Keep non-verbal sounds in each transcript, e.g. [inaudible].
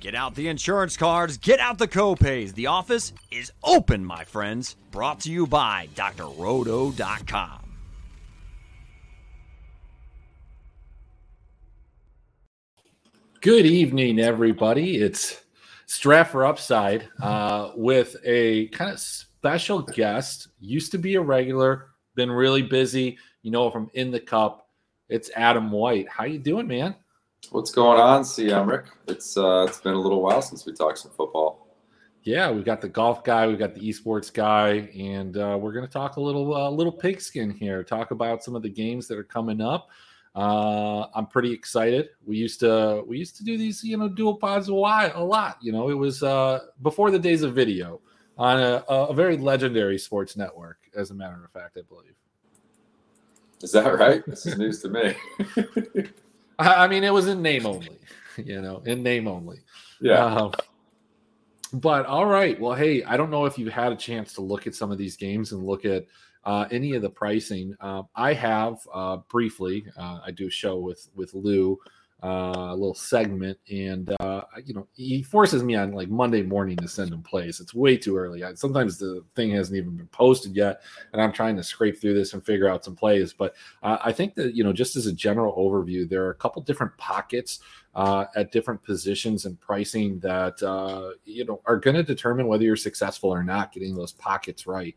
Get out the insurance cards, get out the copays. The office is open, my friends. Brought to you by drroto.com. Good evening, everybody. It's Straffer Upside uh, with a kind of special guest. Used to be a regular, been really busy. You know, from in the cup. It's Adam White. How you doing, man? What's going on, C. Emrick? It's uh, it's been a little while since we talked some football. Yeah, we've got the golf guy, we've got the esports guy, and uh, we're going to talk a little uh, little pigskin here. Talk about some of the games that are coming up. Uh, I'm pretty excited. We used to we used to do these, you know, dual pods a while a lot. You know, it was uh, before the days of video on a, a very legendary sports network, as a matter of fact, I believe. Is that right? This is news to me. [laughs] I mean, it was in name only, [laughs] you know, in name only. Yeah. Uh, but all right. Well, hey, I don't know if you've had a chance to look at some of these games and look at uh, any of the pricing. Uh, I have uh, briefly. Uh, I do a show with with Lou uh, a little segment, and uh, you know he forces me on like Monday morning to send him plays. It's way too early. I, sometimes the thing hasn't even been posted yet, and I'm trying to scrape through this and figure out some plays. But uh, I think that you know just as a general overview, there are a couple different pockets uh, at different positions and pricing that uh, you know are going to determine whether you're successful or not getting those pockets right.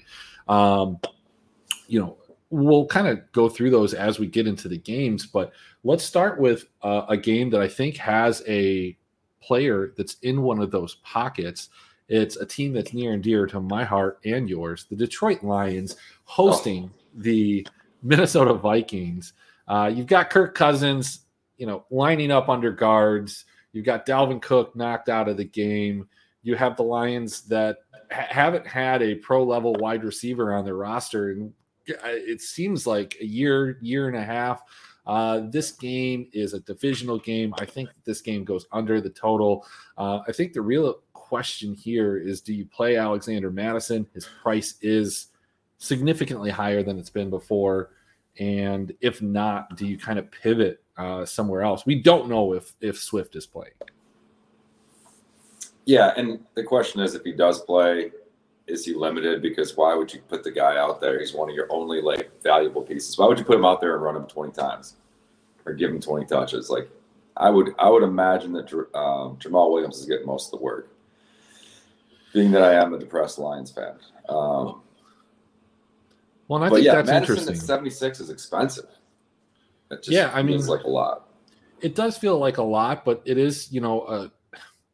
Um, you know we'll kind of go through those as we get into the games, but let's start with uh, a game that I think has a player that's in one of those pockets. It's a team that's near and dear to my heart and yours, the Detroit Lions, hosting oh. the Minnesota Vikings. Uh, you've got Kirk Cousins, you know, lining up under guards. You've got Dalvin Cook knocked out of the game. You have the Lions that ha- haven't had a pro level wide receiver on their roster in it seems like a year, year and a half. Uh, this game is a divisional game. I think this game goes under the total. Uh, I think the real question here is do you play Alexander Mattison? His price is significantly higher than it's been before. And if not, do you kind of pivot uh, somewhere else? We don't know if if Swift is playing. Yeah, and the question is if he does play, is he limited? Because why would you put the guy out there? He's one of your only like valuable pieces. Why would you put him out there and run him 20 times or give him 20 touches? Like I would, I would imagine that um, Jamaal Williams is getting most of the work. Being that I am a depressed Lions fan. Um, well, and I think yeah, that's Mattison interesting. At 76 is expensive. yeah, I mean, it's like a lot. It does feel like a lot, but it is, you know, a,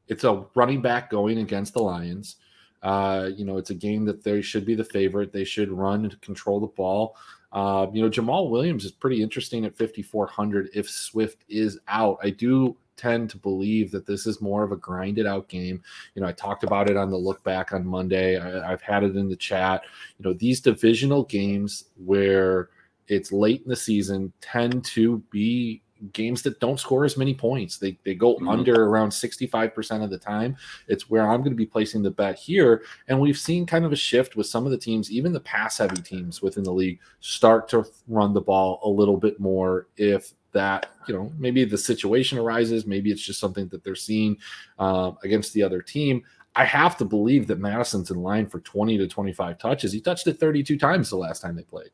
it's a running back going against the Lions. Uh, you know, it's a game that they should be the favorite. They should run and control the ball. Uh, you know, Jamaal Williams is pretty interesting at 5,400 if Swift is out. I do tend to believe that this is more of a grinded out game. You know, I talked about it on the look back on Monday. I, have had it in the chat. You know, these divisional games where it's late in the season tend to be games that don't score as many points. They they go mm-hmm. under around 65% of the time. It's where I'm going to be placing the bet here. And we've seen kind of a shift with some of the teams, even the pass heavy teams within the league, start to run the ball a little bit more if that you know maybe the situation arises maybe it's just something that they're seeing uh, against the other team I have to believe that Mattison's in line for 20 to 25 touches. He touched it 32 times the last time they played.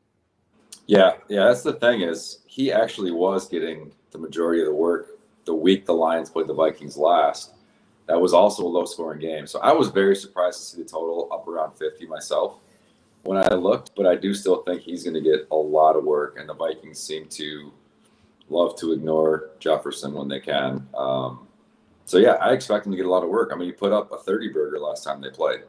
Yeah, yeah, that's the thing is he actually was getting the majority of the work the week the Lions played the Vikings last. That was also a low scoring game. So I was very surprised to see the total up around 50 myself when I looked, but I do still think he's going to get a lot of work. And the Vikings seem to love to ignore Jefferson when they can. Um, so yeah, I expect him to get a lot of work. I mean, he put up a 30 burger last time they played.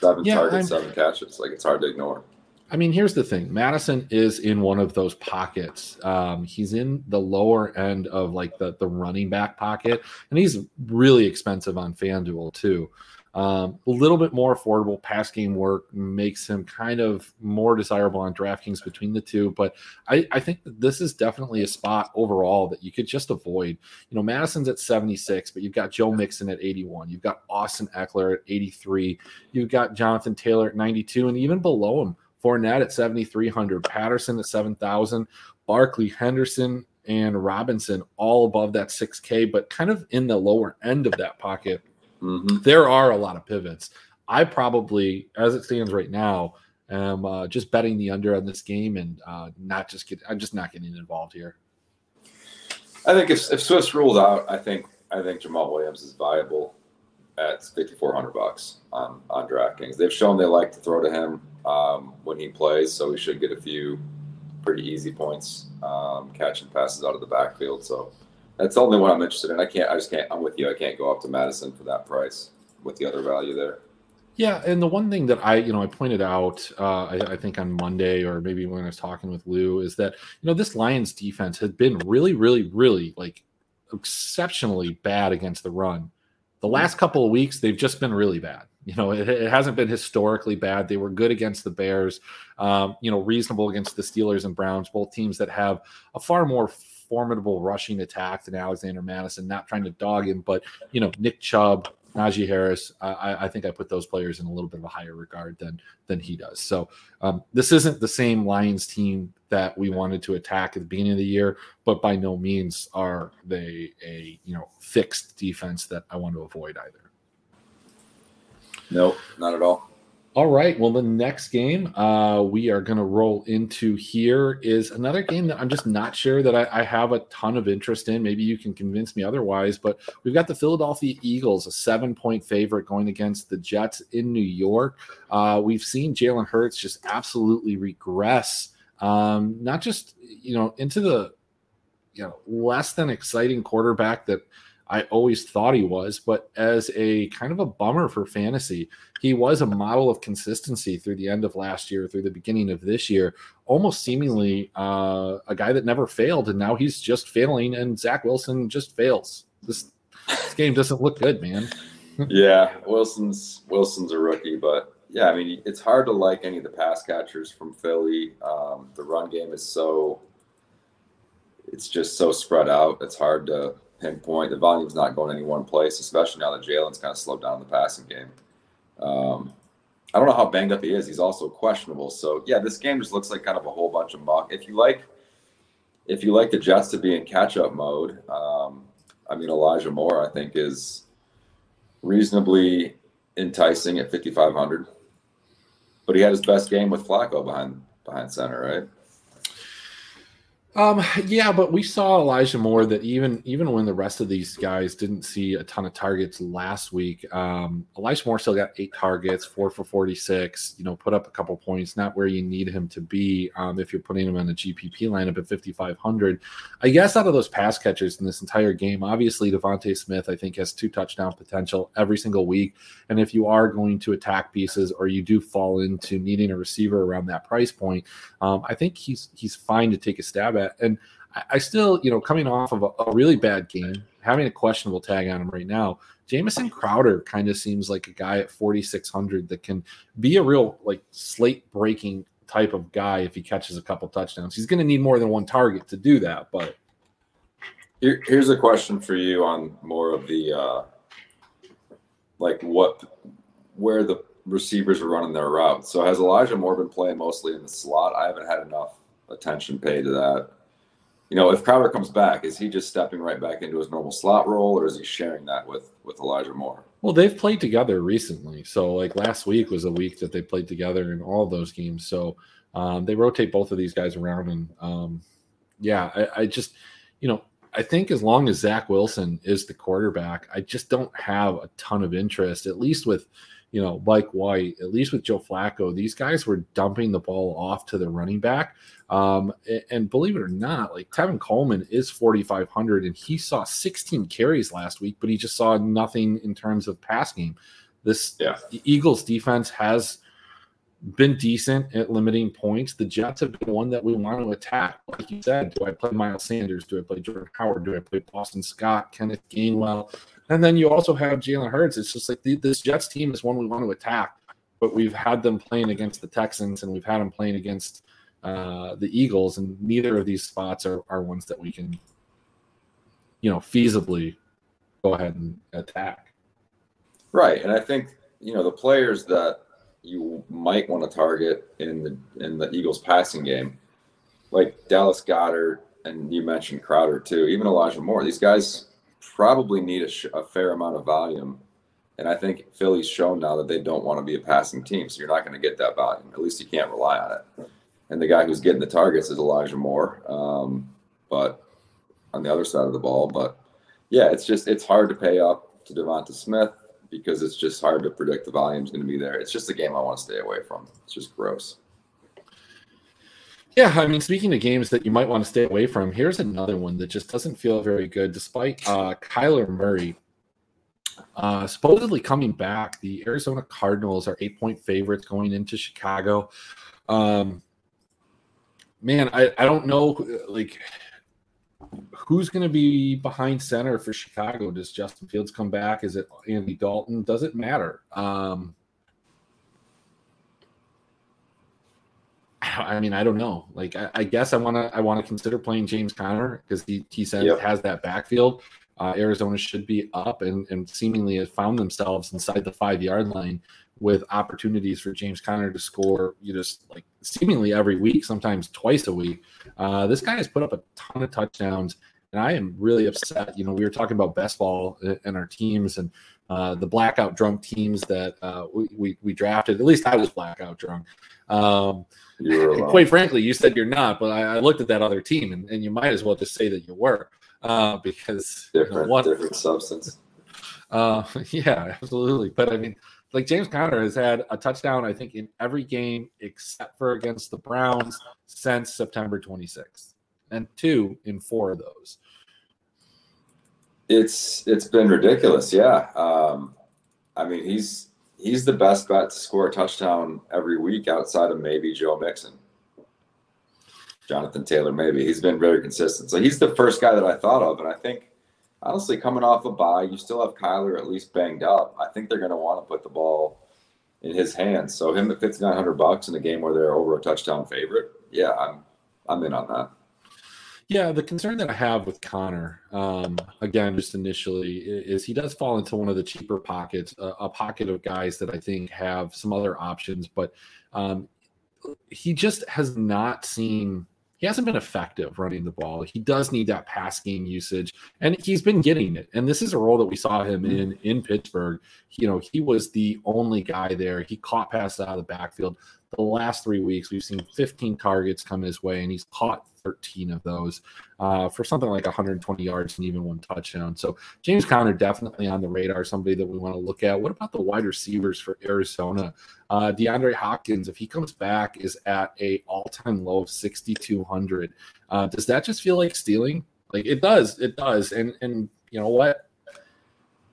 Seven yeah, targets, I'm, seven catches. Like it's hard to ignore. I mean, here's the thing Mattison is in one of those pockets. Um, he's in the lower end of like the, the running back pocket, and he's really expensive on FanDuel too. Um, a little bit more affordable pass game work makes him kind of more desirable on DraftKings between the two. But I, I think this is definitely a spot overall that you could just avoid. You know, Mattison's at 76, but you've got Joe Mixon at 81. You've got Austin Ekeler at 83. You've got Jonathan Taylor at 92. And even below him, Fournette at 7,300, Patterson at 7,000, Barkley, Henderson, and Robinson all above that 6K, but kind of in the lower end of that pocket. Mm-hmm. There are a lot of pivots. I probably, as it stands right now, am uh, just betting the under on this game and uh, not just get. I'm just not getting involved here. I think if, if Swift's ruled out, I think I think Jamaal Williams is viable at 5400 bucks on on DraftKings. They've shown they like to throw to him um, when he plays, so we should get a few pretty easy points um, catching passes out of the backfield. So that's the only one I'm interested in. I can't. I just can't. I'm with you. I can't go up to Mattison for that price with the other value there. Yeah, and the one thing that I, you know, I pointed out, uh, I, I, think on Monday or maybe when I was talking with Lou, is that you know this Lions defense had been really, really, really like exceptionally bad against the run. The last couple of weeks, they've just been really bad. You know, it, it hasn't been historically bad. They were good against the Bears, um, you know, reasonable against the Steelers and Browns, both teams that have a far more formidable rushing attack than Alexander Mattison. Not trying to dog him, but you know, Nick Chubb, Najee Harris, I, I, think I put those players in a little bit of a higher regard than than he does. So um, this isn't the same Lions team that we wanted to attack at the beginning of the year, but by no means are they a you know fixed defense that I want to avoid either. No, not at all. All right. Well, the next game uh, we are going to roll into here is another game that I'm just not sure that I, I, have a ton of interest in. Maybe you can convince me otherwise, but we've got the Philadelphia Eagles, a seven point favorite going against the Jets in New York. Uh, we've seen Jalen Hurts just absolutely regress, um, not just, you know, into the, you know, less than exciting quarterback that I always thought he was, but as a kind of a bummer for fantasy, he was a model of consistency through the end of last year, through the beginning of this year, almost seemingly uh, a guy that never failed, and now he's just failing, and Zach Wilson just fails. This, this game doesn't look good, man. [laughs] yeah, Wilson's Wilson's a rookie, but yeah, I mean it's hard to like any of the pass catchers from Philly. Um, the run game is so it's just so spread out. It's hard to pinpoint. The volume's not going any one place, especially now that Jalen's kind of slowed down the passing game. Um, I don't know how banged up he is. He's also questionable. So yeah, this game just looks like kind of a whole bunch of muck. If you like, if you like the Jets to be in catch-up mode, um, I mean Elijah Moore, I think is reasonably enticing at 5,500. But he had his best game with Flacco behind behind center, right? Um, yeah, but we saw Elijah Moore that even even when the rest of these guys didn't see a ton of targets last week, um, Elijah Moore still got eight targets, four for forty six. You know, put up a couple points, not where you need him to be. Um, if you're putting him in a GPP lineup at fifty five hundred, I guess out of those pass catchers in this entire game, obviously DeVonta Smith I think has two touchdown potential every single week. And if you are going to attack pieces or you do fall into needing a receiver around that price point, um, I think he's he's fine to take a stab at that. And I, I still, you know, coming off of a, a, really bad game, having a questionable tag on him right now, Jamison Crowder kind of seems like a guy at 4,600 that can be a real like slate breaking type of guy if he catches a couple touchdowns. He's going to need more than one target to do that. But Here, here's a question for you on more of the uh, like what where the receivers are running their routes. So has Elijah Moore been playing mostly in the slot? I haven't had enough attention paid to that. You know, if Crowder comes back, is he just stepping right back into his normal slot role, or is he sharing that with with Elijah Moore? Well, they've played together recently. So, like last week was a week that they played together in all those games. So um, they rotate both of these guys around, and um, yeah, I, I just, you know, I think as long as Zach Wilson is the quarterback, I just don't have a ton of interest, at least with you know, Mike White, at least with Joe Flacco, these guys were dumping the ball off to the running back. Um, and believe it or not, like Tevin Coleman is 4,500 and he saw 16 carries last week, but he just saw nothing in terms of pass game. This yeah. Eagles defense has been decent at limiting points. The Jets have been one that we want to attack. Like you said, do I play Miles Sanders? Do I play Jordan Howard? Do I play Boston Scott, Kenneth Gainwell? And then you also have Jalen Hurts. It's just like the, this Jets team is one we want to attack, but we've had them playing against the Texans and we've had them playing against uh, the Eagles, and neither of these spots are, are ones that we can, you know, feasibly go ahead and attack. Right, and I think you know the players that you might want to target in the in the Eagles passing game, like Dallas Goedert, and you mentioned Crowder too, even Elijah Moore. These guys probably need a, sh- a fair amount of volume. And I think Philly's shown now that they don't want to be a passing team. So you're not going to get that volume. At least you can't rely on it. And the guy who's getting the targets is Elijah Moore. Um, but on the other side of the ball, but yeah, it's just, it's hard to pay up to Devonta Smith because it's just hard to predict the volume is going to be there. It's just a game I want to stay away from. It's just gross. Yeah, I mean, speaking of games that you might want to stay away from, here's another one that just doesn't feel very good, despite uh, Kyler Murray uh, supposedly coming back. The Arizona Cardinals are eight point favorites going into Chicago. Um, man, I, I don't know, like, who's going to be behind center for Chicago? Does Justin Fields come back? Is it Andy Dalton? Does it matter? Um, I mean, I don't know. Like, I, I guess I want to I want to consider playing James Conner because he he said yep. has that backfield. Uh, Arizona should be up and, and seemingly have found themselves inside the five yard line with opportunities for James Conner to score. You just like seemingly every week, sometimes twice a week. Uh, this guy has put up a ton of touchdowns, and I am really upset. You know, we were talking about best ball and our teams and uh, the blackout drunk teams that uh, we, we, we drafted. At least I was blackout drunk. Um, quite frankly, you said you're not, but I, I, looked at that other team, and, and you might as well just say that you were uh, because different, you know, one, different substance. [laughs] Uh, yeah, absolutely. But I mean, like James Conner has had a touchdown, I think, in every game except for against the Browns since September 26th, and two in four of those. It's it's been ridiculous, yeah. Um, I mean, he's he's the best bet to score a touchdown every week outside of maybe Joe Mixon. Jonathan Taylor, maybe. He's been very consistent. So he's the first guy that I thought of. And I think, honestly, coming off a bye, you still have Kyler at least banged up. I think they're going to want to put the ball in his hands. So him at 5900 bucks in a game where they're over a touchdown favorite, yeah, I'm I'm in on that. Yeah, the concern that I have with Conner, um, again, just initially, is he does fall into one of the cheaper pockets, uh, a pocket of guys that I think have some other options, but um, he just has not seen he hasn't been effective running the ball. He does need that pass game usage, and he's been getting it. And this is a role that we saw him in in Pittsburgh. You know, he was the only guy there. He caught passes out of the backfield. The last three weeks, we've seen 15 targets come his way, and he's caught 13 of those uh, for something like 120 yards and even one touchdown. So James Conner definitely on the radar, somebody that we want to look at. What about the wide receivers for Arizona? Uh, DeAndre Hopkins, if he comes back, is at a all-time low of 6,200. Uh, does that just feel like stealing? Like it does, it does. And and you know what?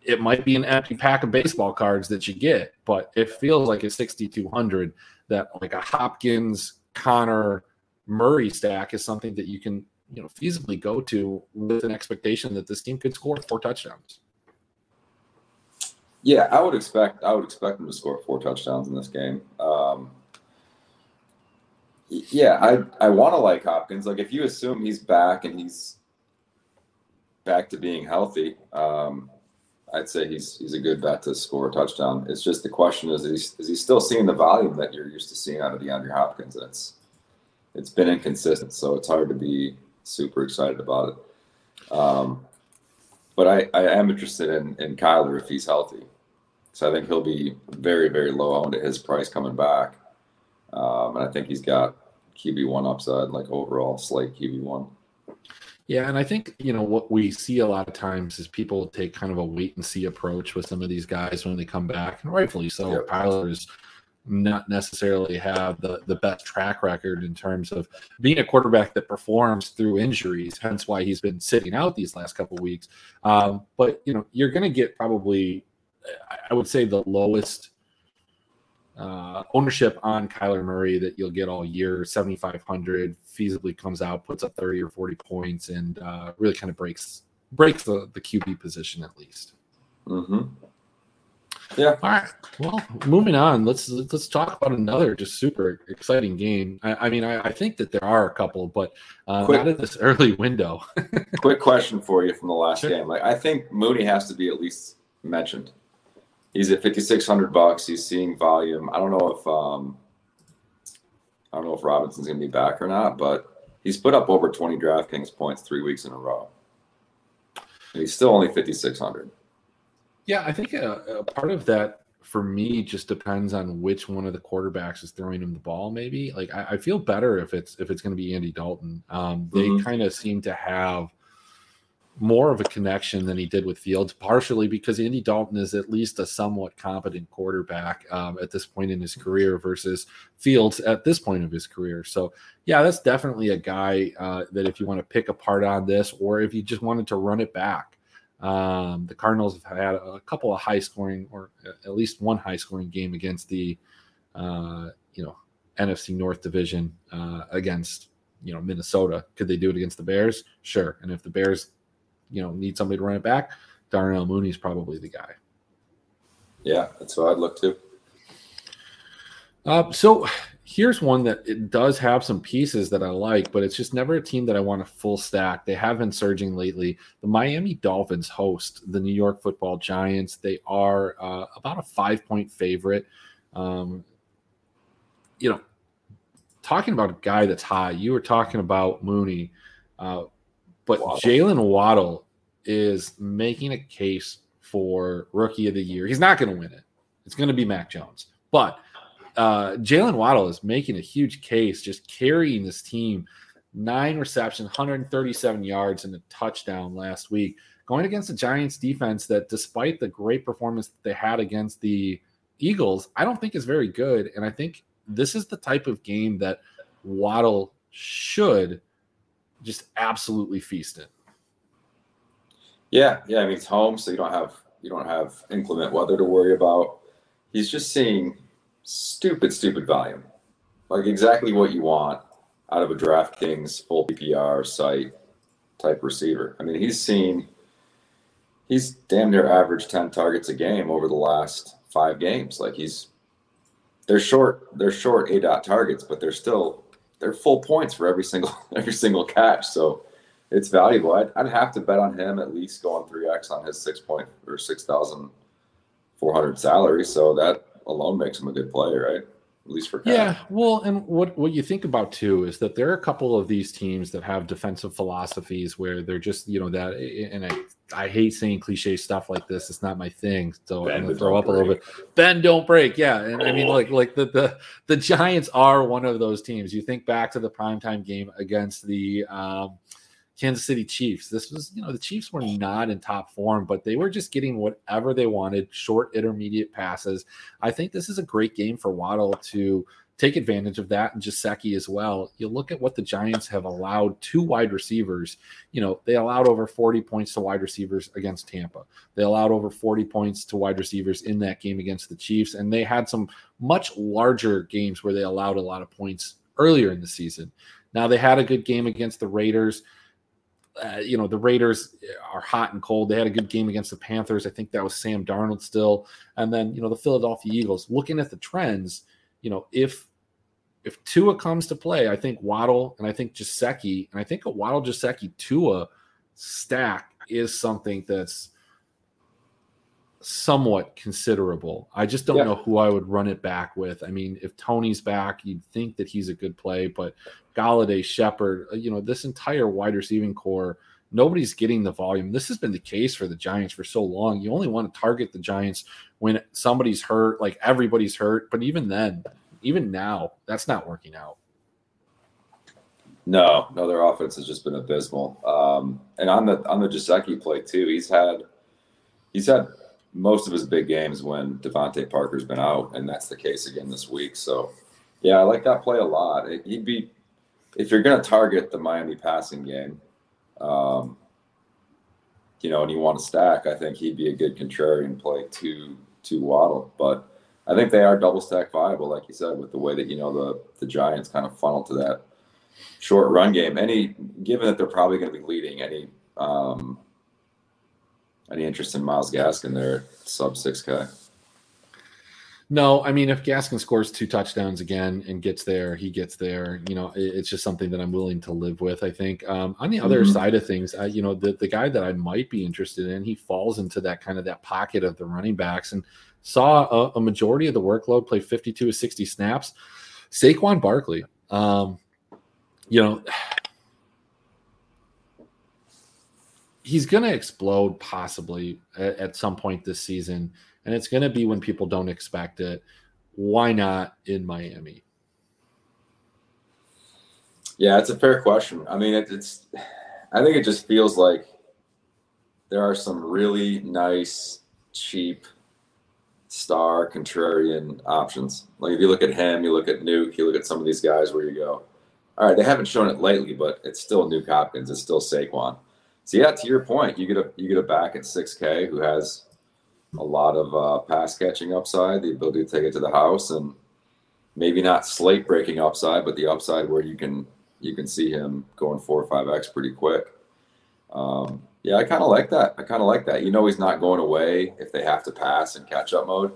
It might be an empty pack of baseball cards that you get, but it feels like a 6,200 that like a Hopkins, Conner, Murray stack is something that you can, you know, feasibly go to with an expectation that this team could score four touchdowns. Yeah, I would expect I would expect them to score four touchdowns in this game. Um, yeah, I I want to like Hopkins. Like if you assume he's back and he's back to being healthy, um, I'd say he's he's a good bet to score a touchdown. It's just the question is is he, is he still seeing the volume that you're used to seeing out of DeAndre Hopkins? And it's it's been inconsistent, so it's hard to be super excited about it. Um, but I, I am interested in, in Kyler if he's healthy. So I think he'll be very, very low owned at his price coming back. Um, and I think he's got QB1 upside, like overall slight QB1. Yeah, and I think you know what we see a lot of times is people take kind of a wait and see approach with some of these guys when they come back, and rightfully so. Yep. Kyler's not necessarily have the, the best track record in terms of being a quarterback that performs through injuries, hence why he's been sitting out these last couple weeks. Um, but you know, you're going to get probably, I would say, the lowest uh, ownership on Kyler Murray that you'll get all year. 7,500 feasibly comes out, puts up 30 or 40 points, and uh, really kind of breaks breaks the, the QB position at least. Mm-hmm. Yeah. All right. Well, moving on. Let's let's talk about another just super exciting game. I, I mean, I, I, think that there are a couple, but uh, quick, not in this early window. [laughs] quick question for you from the last sure. game. Like, I think Mooney has to be at least mentioned. He's at fifty six hundred bucks. He's seeing volume. I don't know if um, I don't know if Robinson's gonna be back or not, but he's put up over 20 DraftKings points three weeks in a row. And he's still only 5,600. Yeah, I think a, a, part of that for me just depends on which one of the quarterbacks is throwing him the ball. Maybe like I, I feel better if it's if it's going to be Andy Dalton. Um, they mm-hmm. kind of seem to have more of a connection than he did with Fields, partially because Andy Dalton is at least a somewhat competent quarterback um, at this point in his career versus Fields at this point of his career. So, yeah, that's definitely a guy uh, that if you want to pick apart on this, or if you just wanted to run it back, um, the Cardinals have had a couple of high scoring, or at least one high scoring game against the, uh, you know, NFC North division uh, against you know Minnesota. Could they do it against the Bears? Sure. And if the Bears you know need somebody to run it back, Darnell Mooney is probably the guy. Yeah, that's what I'd look to. Uh, so here's one that it does have some pieces that I like, but it's just never a team that I want to full stack. They have been surging lately. The Miami Dolphins host the New York Football Giants. They are uh, about a five point favorite. Um, you know, talking about a guy that's high. You were talking about Mooney. Uh, but Jaylen Waddle is making a case for rookie of the year. He's not going to win it. It's going to be Mac Jones. But uh, Jaylen Waddle is making a huge case, just carrying this team. Nine receptions, 137 yards, and a touchdown last week. Going against the Giants defense that, despite the great performance that they had against the Eagles, I don't think is very good. And I think this is the type of game that Waddle should – just absolutely feasting. Yeah, yeah. I mean, it's home, so you don't have you don't have inclement weather to worry about. He's just seeing stupid, stupid volume, like exactly what you want out of a DraftKings full PPR site type receiver. I mean, he's seen he's damn near average ten targets a game over the last five games. Like he's they're short they're short aDOT targets, but they're still they're full points for every single [laughs] every single catch. So it's valuable. I'd, I'd have to bet on him at least going three x on his six point or six thousand four hundred salary. So that alone makes him a good player, right? at least for yeah. Well, and what what you think about too is that there are a couple of these teams that have defensive philosophies where they're just you know that, and I I hate saying cliche stuff like this. It's not my thing, so ben, I'm gonna throw up break. a little bit. Ben, don't break. Yeah, and I mean like like the the the Giants are one of those teams. You think back to the primetime game against the. Um, Kansas City Chiefs. This was, you know, the Chiefs were not in top form, but they were just getting whatever they wanted, short, intermediate passes. I think this is a great game for Waddle to take advantage of that and Gesicki as well. You look at what the Giants have allowed to wide receivers. You know, they allowed over 40 points to wide receivers against Tampa. They allowed over 40 points to wide receivers in that game against the Chiefs. And they had some much larger games where they allowed a lot of points earlier in the season. Now they had a good game against the Raiders uh, you know the Raiders are hot and cold. They had a good game against the Panthers. I think that was Sam Darnold still, and then you know the Philadelphia Eagles. Looking at the trends, you know if if Tua comes to play, I think Waddle and I think Gesicki and I think a Waddle Gesicki Tua stack is something that's somewhat considerable. I just don't yeah. know who I would run it back with. I mean, if Tony's back, you'd think that he's a good play, but Golladay, Shepard, uh, you know, this entire wide receiving core, nobody's getting the volume. This has been the case for the Giants for so long. You only want to target the Giants when somebody's hurt, like everybody's hurt. But even then, even now, that's not working out. No, no, their offense has just been abysmal. Um, and on the on the Gesicki play too, he's had he's had most of his big games when DeVante Parker's been out, and that's the case again this week. So, yeah, I like that play a lot. He'd be if you're going to target the Miami passing game, um, you know, and you want to stack, I think he'd be a good contrarian play to to Waddle. But I think they are double stack viable, like you said, with the way that you know the the Giants kind of funnel to that short run game. Any given that they're probably going to be leading, any um, any interest in Myles Gaskin there, sub six K? No, I mean, if Gaskin scores two touchdowns again and gets there, he gets there. You know, it's just something that I'm willing to live with. I think. Um, on the other mm-hmm. side of things, uh, you know, the the guy that I might be interested in, he falls into that kind of that pocket of the running backs, and saw a, a majority of the workload play 52 to 60 snaps. Saquon Barkley, um, you know, he's going to explode possibly at, at, some point this season, and it's going to be when people don't expect it. Why not in Miami? Yeah, it's a fair question. I mean, it, it's. I think it just feels like there are some really nice, cheap, star contrarian options. Like if you look at him, you look at Nuke, you look at some of these guys where you go, all right, they haven't shown it lately, but it's still Nuke Hopkins, it's still Saquon. So yeah, to your point, you get a you get a back at 6K who has a lot of uh, pass catching upside, the ability to take it to the house, and maybe not slate breaking upside, but the upside where you can you can see him going four or five x pretty quick. Um, yeah, I kind of like that. I kind of like that. You know, he's not going away if they have to pass in catch up mode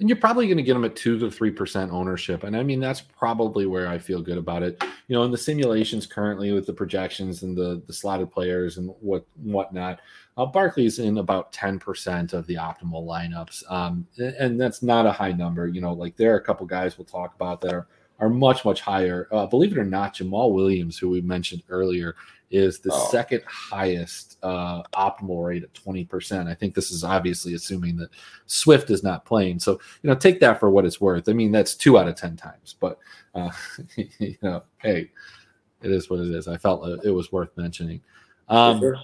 and you're probably going to get them at two to three percent ownership. And I mean, that's probably where I feel good about it. You know, in the simulations currently with the projections and the the slotted players and what whatnot, uh, Barkley's in about ten percent of the optimal lineups, um, and that's not a high number. You know, like there are a couple guys we'll talk about that are are much much higher. Uh, believe it or not, Jamaal Williams, who we mentioned earlier, is the oh. second highest uh, optimal rate at 20%. I think this is obviously assuming that Swift is not playing. So, you know, take that for what it's worth. I mean, that's two out of 10 times, but, uh, [laughs] you know, hey, it is what it is. I felt it was worth mentioning. Um, sure.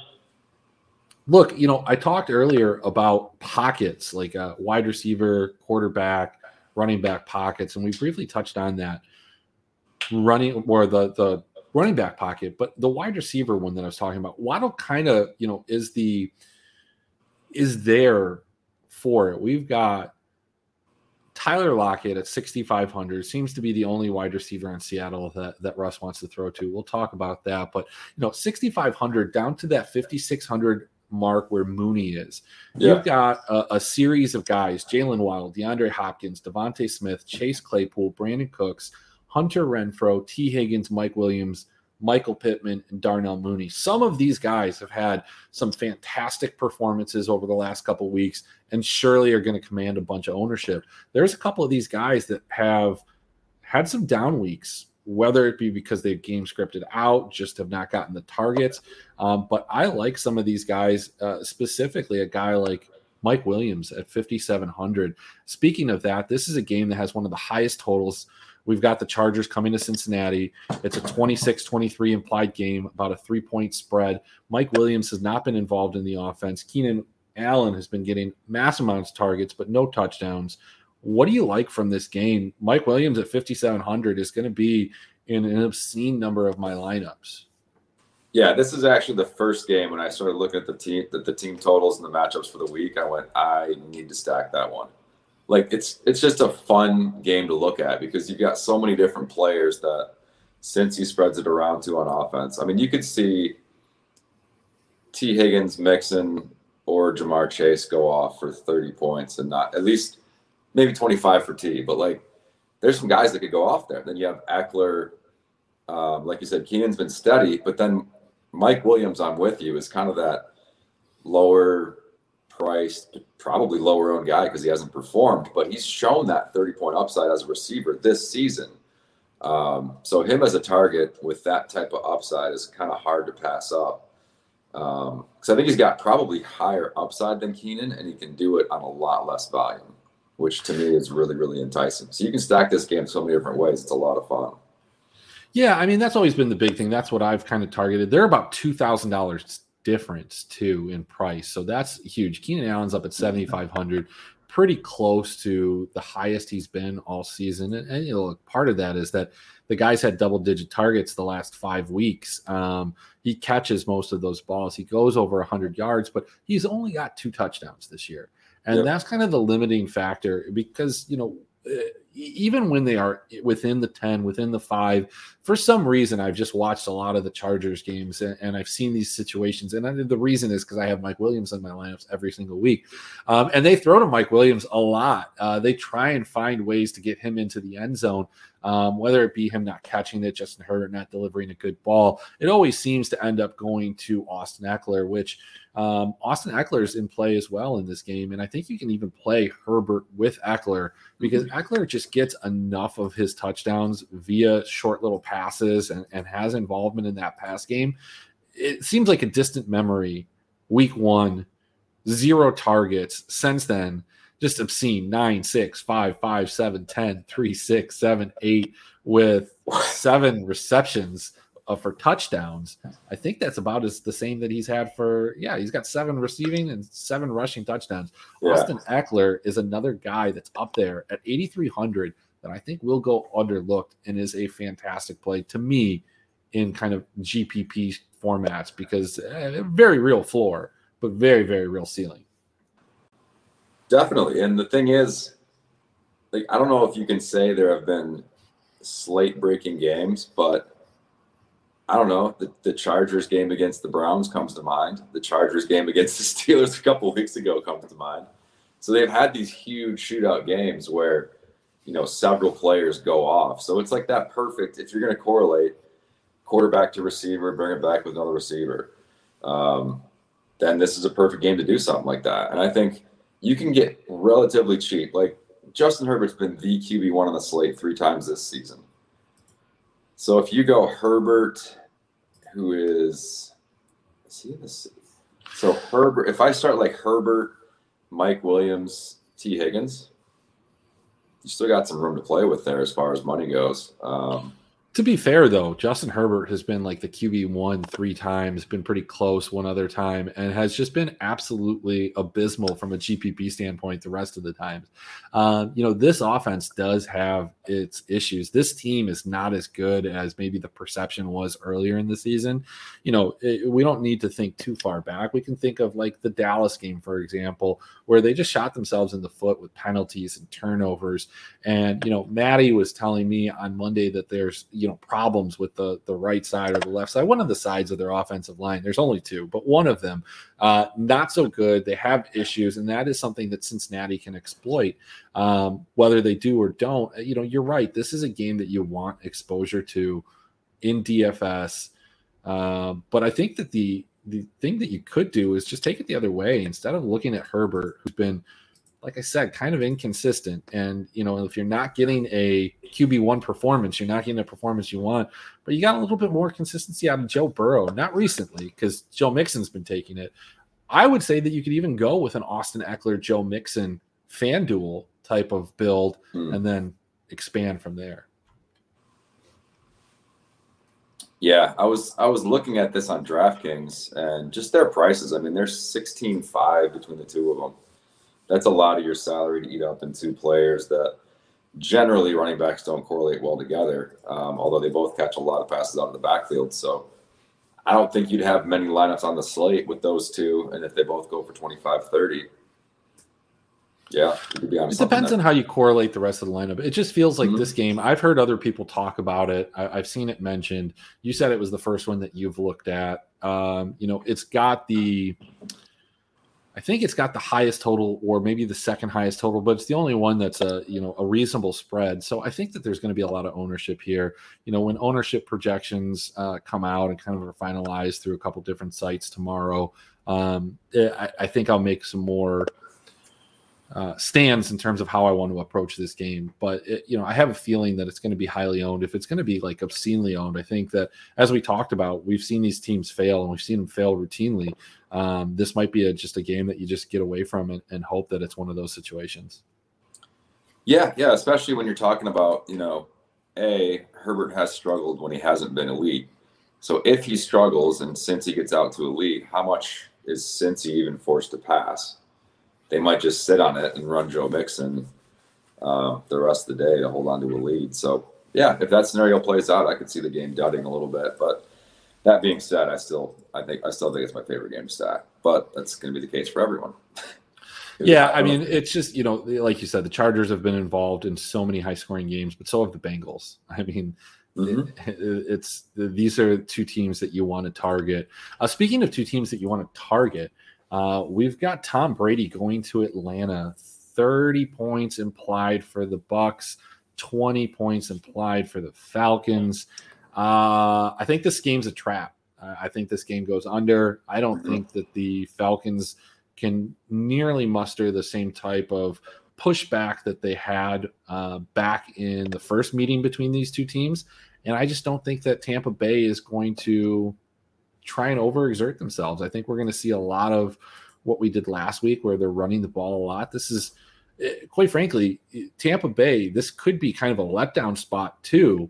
Look, you know, I talked earlier about pockets like a wide receiver, quarterback, running back pockets, and we briefly touched on that running or the the running back pocket, but the wide receiver one that I was talking about, Waddle kind of, you know, is the is there for it. We've got Tyler Lockett at 6,500 seems to be the only wide receiver in Seattle that, that Russ wants to throw to. We'll talk about that. But, you know, 6,500 down to that 5,600 mark where Mooney is. Yeah. You've got a, a, series of guys Jaylen Waddle, DeAndre Hopkins, DeVonta Smith, Chase Claypool, Brandin Cooks, Hunter Renfrow, Tee Higgins, Mike Williams, Michael Pittman, and Darnell Mooney. Some of these guys have had some fantastic performances over the last couple weeks and surely are going to command a bunch of ownership. There's a couple of these guys that have had some down weeks, whether it be because they've game scripted out, just have not gotten the targets. Um, but I like some of these guys, uh, specifically a guy like Mike Williams at 5,700. Speaking of that, this is a game that has one of the highest totals We've got the Chargers coming to Cincinnati. It's a 26 23 implied game, about a three point spread. Mike Williams has not been involved in the offense. Keenan Allen has been getting mass amounts of targets, but no touchdowns. What do you like from this game? Mike Williams at 5,700 is going to be in an obscene number of my lineups. Yeah, this is actually the first game when I started looking at the team, the, the team totals and the matchups for the week. I went, I need to stack that one like it's it's just a fun game to look at because you've got so many different players that since he spreads it around to on offense. I mean, you could see Tee Higgins, Mixon, or Ja'Marr Chase go off for 30 points and not at least maybe 25 for Tee But like, there's some guys that could go off there. Then you have Ekeler, um, like you said, Keenan's been steady, but then Mike Williams, I'm with you, is kind of that lower priced, probably lower owned guy because he hasn't performed, but he's shown that 30 point upside as a receiver this season. Um, so him as a target with that type of upside is kind of hard to pass up. Because um, I think he's got probably higher upside than Keenan, and he can do it on a lot less volume, which to me is really, really enticing. So you can stack this game so many different ways. It's a lot of fun. Yeah, I mean that's always been the big thing. That's what I've kind of targeted. They're about two thousand dollars difference too in price. So that's huge. Keenan Allen's up at 7,500, pretty close to the highest he's been all season. And, and, you know, part of that is that the guy's had double digit targets the last five weeks. Um, he catches most of those balls. He goes over 100 yards, but he's only got two touchdowns this year. And yep. that's kind of the limiting factor because, you know, even when they are within the 10 within the 5 for some reason i've just watched a lot of the chargers games and, and i've seen these situations and I, the reason is because i have mike williams in my lineups every single week. Um, and they throw to mike williams a lot. Uh, they try and find ways to get him into the end zone um, whether it be him not catching it, Justin Herbert not delivering a good ball, it always seems to end up going to Austin Ekeler, which um, Austin Ekeler is in play as well in this game. And I think you can even play Herbert with Ekeler because mm-hmm. Ekeler just gets enough of his touchdowns via short little passes and, and has involvement in that pass game it seems like a distant memory. Week one, zero targets. Since then, just obscene nine, six, five, five, seven, 10, three, six, seven, eight, with seven receptions uh, for touchdowns. I think that's about as the same that he's had for, yeah, he's got seven receiving and seven rushing touchdowns. Yeah. Austin Ekeler is another guy that's up there at 8,300 that I think will go underlooked and is a fantastic play to me in kind of GPP formats because uh, very real floor, but very, very real ceiling. Definitely. And the thing is, like, I don't know if you can say there have been slate breaking games, but I don't know. The, the Chargers game against the Browns comes to mind. The Chargers game against the [laughs] Steelers a couple weeks ago comes to mind. So they've had these huge shootout games where, you know, several players go off. So it's like that perfect, if you're going to correlate quarterback to receiver, bring it back with another receiver, um, then this is a perfect game to do something like that. And I think you can get relatively cheap. Like Justin Herbert's been the QB one on the slate three times this season. So if you go Herbert, who is is he in the so Herbert, if I start like Herbert, Mike Williams, Tee Higgins, you still got some room to play with there as far as money goes. Um, to be fair, though, Justin Herbert has been like the QB one three times, been pretty close one other time, and has just been absolutely abysmal from a GPP standpoint the rest of the times. Um, you know, this offense does have its issues. This team is not as good as maybe the perception was earlier in the season. You know, it, we don't need to think too far back. We can think of like the Dallas game, for example, where they just shot themselves in the foot with penalties and turnovers. And, you know, Maddie was telling me on Monday that there's, you you know problems with the the right side or the left side. One of the sides of their offensive line. There's only two, but one of them uh, not so good. They have issues, and that is something that Cincinnati can exploit. Um, whether they do or don't, you know, you're right. This is a game that you want exposure to in DFS. Um, but I think that the the thing that you could do is just take it the other way instead of looking at Herbert, who's been like I said, kind of inconsistent. And you know, if you're not getting a QB one performance, you're not getting the performance you want. But you got a little bit more consistency out of Joe Burrow, not recently because Joe Mixon's been taking it. I would say that you could even go with an Austin Ekeler, Joe Mixon FanDuel type of build, hmm. and then expand from there. Yeah, I was I was looking at this on DraftKings and just their prices. I mean, they're sixteen five between the two of them that's a lot of your salary to eat up in two players that generally running backs don't correlate well together, um, although they both catch a lot of passes out of the backfield. So I don't think you'd have many lineups on the slate with those two. And if they both go for 25, 30, yeah, it depends on how you correlate the rest of the lineup. It just feels like mm-hmm. this game. I've heard other people talk about it. I, have seen it mentioned. You said it was the first one that you've looked at. Um, you know, it's got the I think it's got the highest total, or maybe the second highest total, but it's the only one that's a you know a reasonable spread. So I think that there's going to be a lot of ownership here. You know, when ownership projections uh, come out and kind of are finalized through a couple different sites tomorrow, um, eh, I, I think I'll make some more uh, stands in terms of how I want to approach this game. But it, you know, I have a feeling that it's going to be highly owned. If it's going to be like obscenely owned, I think that as we talked about, we've seen these teams fail and we've seen them fail routinely. Um, this might be a, just a game that you just get away from and, and hope that it's one of those situations. Yeah, yeah, especially when you're talking about you know, a Herbert has struggled when he hasn't been elite. So if he struggles and since he gets out to elite, how much is Cincy even forced to pass? They might just sit on it and run Joe Mixon uh, the rest of the day to hold on to a lead. So yeah, if that scenario plays out, I could see the game dudding a little bit. But that being said, I still I think I still think it's my favorite game to stack. But that's going to be the case for everyone. [laughs] yeah, I mean, it's just you know, like you said, the Chargers have been involved in so many high scoring games, but so have the Bengals. [laughs] I mean. Mm-hmm. It, [laughs] it's these are two teams that you want to target. Uh, speaking of two teams that you want to target, uh, we've got Tom Brady going to Atlanta. 30 points implied for the Bucs, 20 points implied for the Falcons. Uh, I think this game's a trap. I think this game goes under. I don't think that the Falcons can nearly muster the same type of pushback that they had uh, back in the first meeting between these two teams. And I just don't think that Tampa Bay is going to try and overexert themselves. I think we're going to see a lot of what we did last week, where they're running the ball a lot. This is, eh, quite frankly, Tampa Bay. This could be kind of a letdown spot too.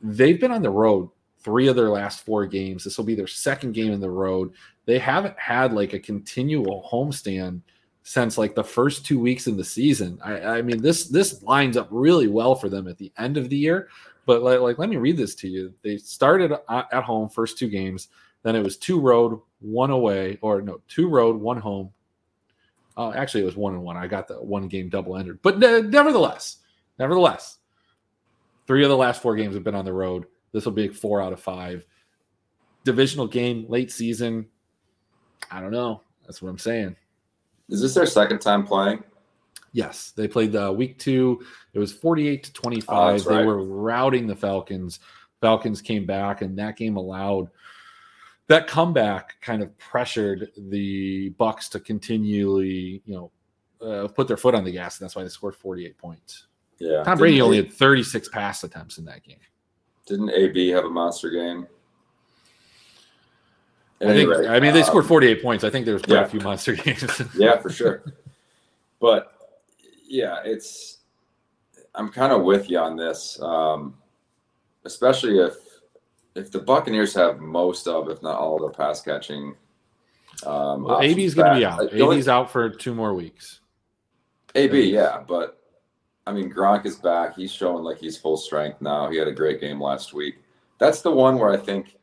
They've been on the road three of their last four games. This will be their second game in the road. They haven't had like a continual homestand since like the first two weeks in the season. I, I mean, this this lines up really well for them at the end of the year. But like, like, let me read this to you. They started at home first two games. Then it was two road, one away, or no, two road, one home. Uh, actually, it was one and one. I got the one game double entered. But ne- nevertheless, nevertheless, three of the last four games have been on the road. This will be four out of five. Divisional game, late season. I don't know. That's what I'm saying. Is this their second time playing? Yes, they played the uh, week two. It was 48 to 25. Oh, they were routing the Falcons. Falcons came back, and that game allowed that comeback kind of pressured the Bucs to continually, you know, uh, put their foot on the gas, and that's why they scored 48 points. Yeah, Tom Brady only had 36 pass attempts in that game. Didn't AB have a monster game? I think. I mean, they scored 48 points. I think there was quite yeah. a few monster [laughs] games. yeah, for sure. But yeah, it's. I'm kind of with you on this, um, especially if if the Buccaneers have most of, if not all, of their pass catching. Um, well, AB's going to be out. AB's out for two more weeks. AB, yeah, but I mean, Gronk is back. He's showing like he's full strength now. He had a great game last week. That's the one where I think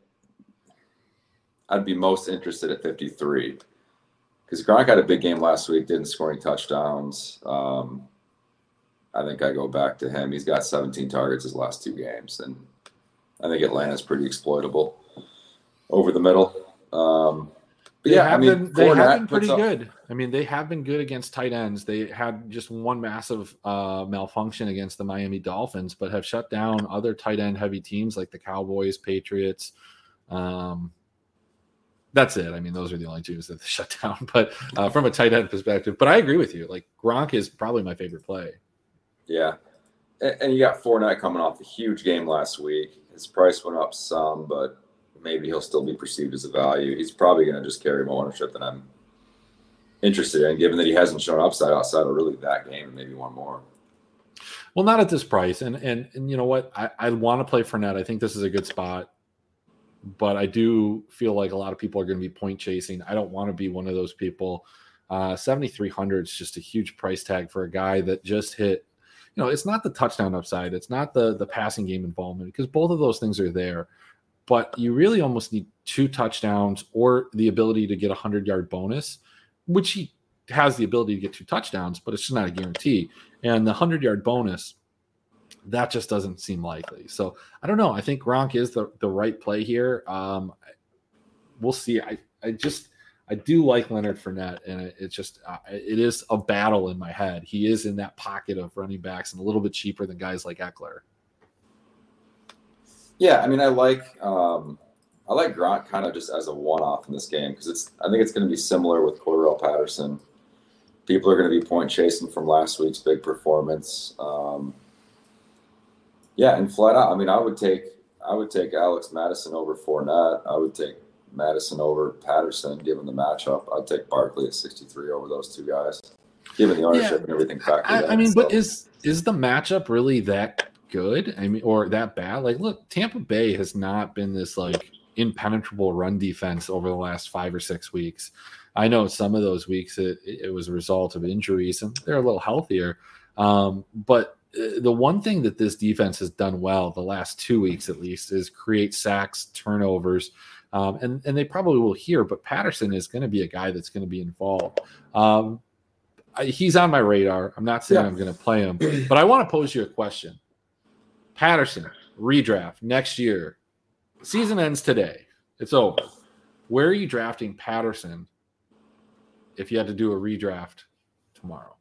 I'd be most interested at 53 because Gronk had a big game last week, didn't score any touchdowns. Um, I think I go back to him. He's got 17 targets his last two games, and I think Atlanta's pretty exploitable over the middle. Um, but yeah, I mean, been, they have been pretty good. I mean, they have been good against tight ends. They had just one massive uh, malfunction against the Miami Dolphins, but have shut down other tight end heavy teams like the Cowboys, Patriots. Um, that's it. I mean, those are the only teams that they [laughs] shut down. But uh, from a tight end perspective, but I agree with you. Like Gronk is probably my favorite play. Yeah, and, and you got Fournette coming off a huge game last week. His price went up some, but maybe he'll still be perceived as a value. He's probably going to just carry more ownership than I'm interested in, given that he hasn't shown upside outside of really that game and maybe one more. Well, not at this price, and and and you know what? I, I want to play Fournette. I think this is a good spot but I do feel like a lot of people are going to be point chasing. I don't want to be one of those people. Uh, 7,300 is just a huge price tag for a guy that just hit. You know, it's not the touchdown upside, it's not the the passing game involvement because both of those things are there. But you really almost need two touchdowns or the ability to get a hundred yard bonus, which he has the ability to get two touchdowns, but it's just not a guarantee. And the hundred yard bonus that just doesn't seem likely. So I don't know. I think Gronk is the, the right play here. Um, we'll see. I, I just I do like Leonard Fournette, and it, it's just uh, it is a battle in my head. He is in that pocket of running backs and a little bit cheaper than guys like Ekeler. Yeah, I mean, I like um, I like Gronk kind of just as a one-off in this game because it's I think it's going to be similar with Cordarrelle Patterson. People are going to be point chasing from last week's big performance. Um, yeah, and flat out, I mean, I would take I would take Alex Mattison over Fournette. I would take Mattison over Patterson, given the matchup. I'd take Barkley at 63 over those two guys, given the ownership yeah, and everything factored I, I mean, so. but is is the matchup really that good? I mean, or that bad? Like, look, Tampa Bay has not been this like impenetrable run defense over the last five or six weeks. I know some of those weeks it, it was a result of injuries and they're a little healthier. Um, but the one thing that this defense has done well the last two weeks at least is create sacks, turnovers, um, and and they probably will here. But Patterson is going to be a guy that's going to be involved. Um, he's on my radar. I'm not saying yeah. I'm going to play him, but I want to pose you a question. Patterson redraft next year. Season ends today. It's over. Where are you drafting Patterson if you had to do a redraft tomorrow?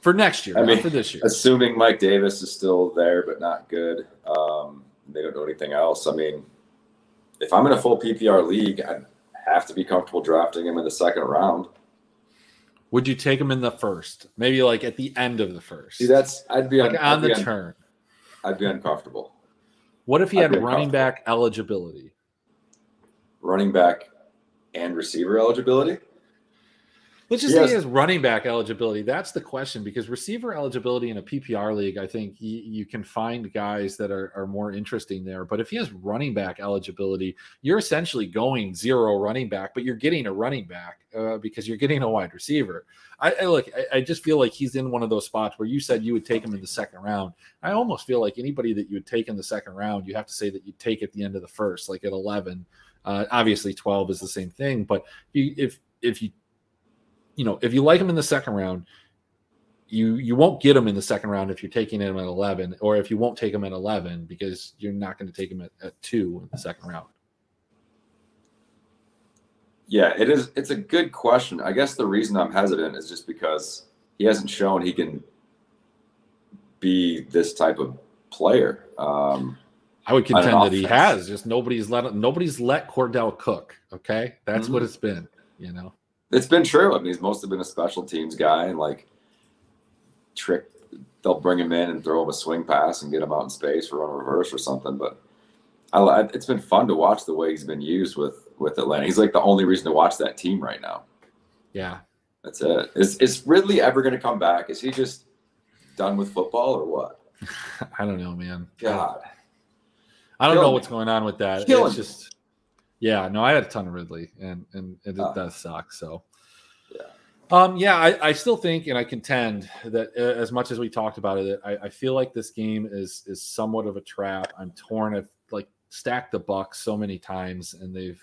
For next year, I mean, for this year. Assuming Mike Davis is still there but not good, um, they don't know anything else. I mean, if I'm in a full PPR league, I have to be comfortable drafting him in the second round. Would you take him in the first? Maybe like at the end of the first. See, that's I'd be like on, on the un, turn. I'd be uncomfortable. What if he I'd had running back eligibility? Running back and receiver eligibility. Let's just Yes. say he has running back eligibility. That's the question because receiver eligibility in a PPR league, I think you, you can find guys that are, are more interesting there. But if he has running back eligibility, you're essentially going zero running back, but you're getting a running back uh, because you're getting a wide receiver. I, I look, I, I just feel like he's in one of those spots where you said you would take him in the second round. I almost feel like anybody that you would take in the second round, you have to say that you take at the end of the first, like at 11. Uh, obviously, 12 is the same thing, but you, if if you you know, if you like him in the second round, you you won't get him in the second round if you're taking him at 11, or if you won't take him at 11 because you're not going to take him at, at two in the second round. Yeah, it is. It's a good question. I guess the reason I'm hesitant is just because he hasn't shown he can be this type of player. Um, I would contend that he has. Just nobody's let nobody's let Cordell cook. Okay, that's what it's been. You know, it's been true. I mean, he's mostly been a special teams guy and like trick. They'll bring him in and throw him a swing pass and get him out in space or run a reverse or something. But I, it's been fun to watch the way he's been used with with Atlanta. He's like the only reason to watch that team right now. yeah. That's it. Is is Ridley ever going to come back? Is he just done with football or what? [laughs] I don't know, man. God, I don't know Killing what's going on with that. Killing it's me. just, yeah, no, I had a ton of Ridley, and and, and it Ah. does suck. So, Yeah. um, yeah, I, I still think, and I contend that uh, as much as we talked about it, I, I feel like this game is is somewhat of a trap. I'm torn. I've like stacked the Bucs so many times, and they've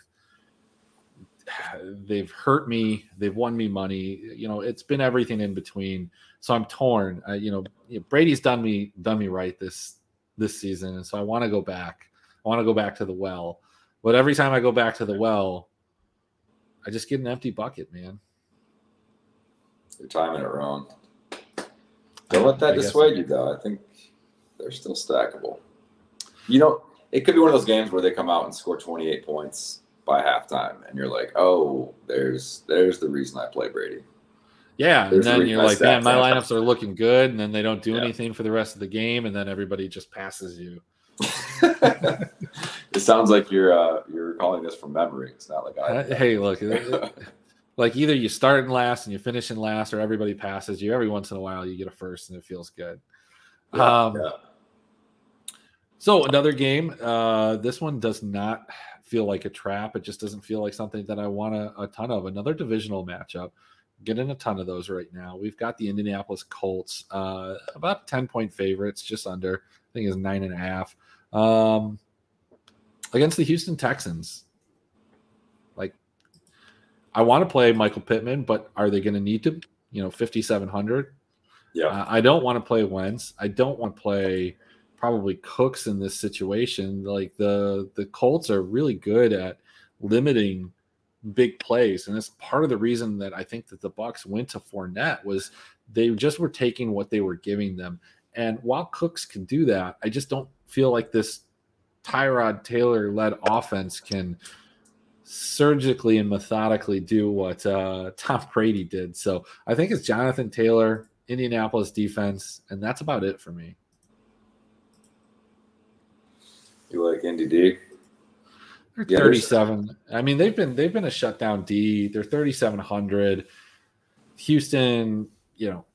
[sighs] they've hurt me. They've won me money. You know, it's been everything in between. So I'm torn. Uh, you know, Brady's done me done me right this this season, and so I want to go back. I want to go back to the well. But every time I go back to the well, I just get an empty bucket, man. you're timing it wrong. Don't let that I dissuade you, though. I think they're still stackable. You know, it could be one of those games where they come out and score 28 points by halftime, and you're like, "Oh, there's there's the reason I play Brady." Yeah, and There's the then reason you're like, man, my lineups are looking good, and then they don't do Yeah. anything for the rest of the game, and then everybody just passes you. It sounds like you're uh, you're recalling this from memory. It's not like I. Uh, Hey, look, [laughs] like either you start in last and you finish in last, or everybody passes you. Every once in a while, you get a first, and it feels good. Yeah, um, yeah. So another game. Uh, this one does not feel like a trap. It just doesn't feel like something that I want a, a ton of. Another divisional matchup. Getting a ton of those right now. We've got the Indianapolis Colts, uh, about ten point favorites, just under. I think is nine and a half. Um, against the Houston Texans. Like, I want to play Michael Pittman, but are they going to need to? You know, fifty seven hundred. Yeah. Uh, I don't want to play Wentz. I don't want to play probably Cooks in this situation. Like the the Colts are really good at limiting big plays, and that's part of the reason that I think that the Bucs went to Fournette was they just were taking what they were giving them. And while Cooks can do that, I just don't feel like this Tyrod Taylor led offense can surgically and methodically do what uh, [laughs] Tom Brady did. So I think it's Jonathan Taylor, Indianapolis defense, and that's about it for me. You like Indy D? They're Yeah, 37. I mean, they've been they've been a shutdown D. They're 3700. Houston, you know,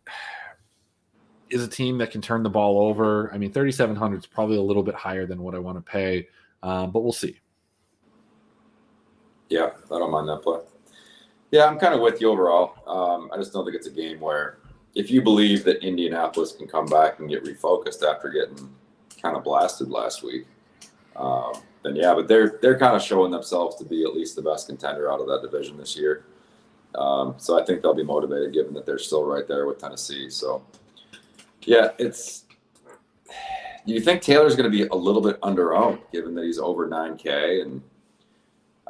is a team that can turn the ball over. I mean, 3700 is probably a little bit higher than what I want to pay, um, but we'll see. Yeah, I don't mind that play. Yeah, I'm kind of with you overall. Um, I just don't think it's a game where if you believe that Indianapolis can come back and get refocused after getting kind of blasted last week, um, then yeah, but they're they're kind of showing themselves to be at least the best contender out of that division this year. Um, so I think they'll be motivated given that they're still right there with Tennessee. So yeah, it's. You think Taylor's going to be a little bit underowned given that he's over 9K and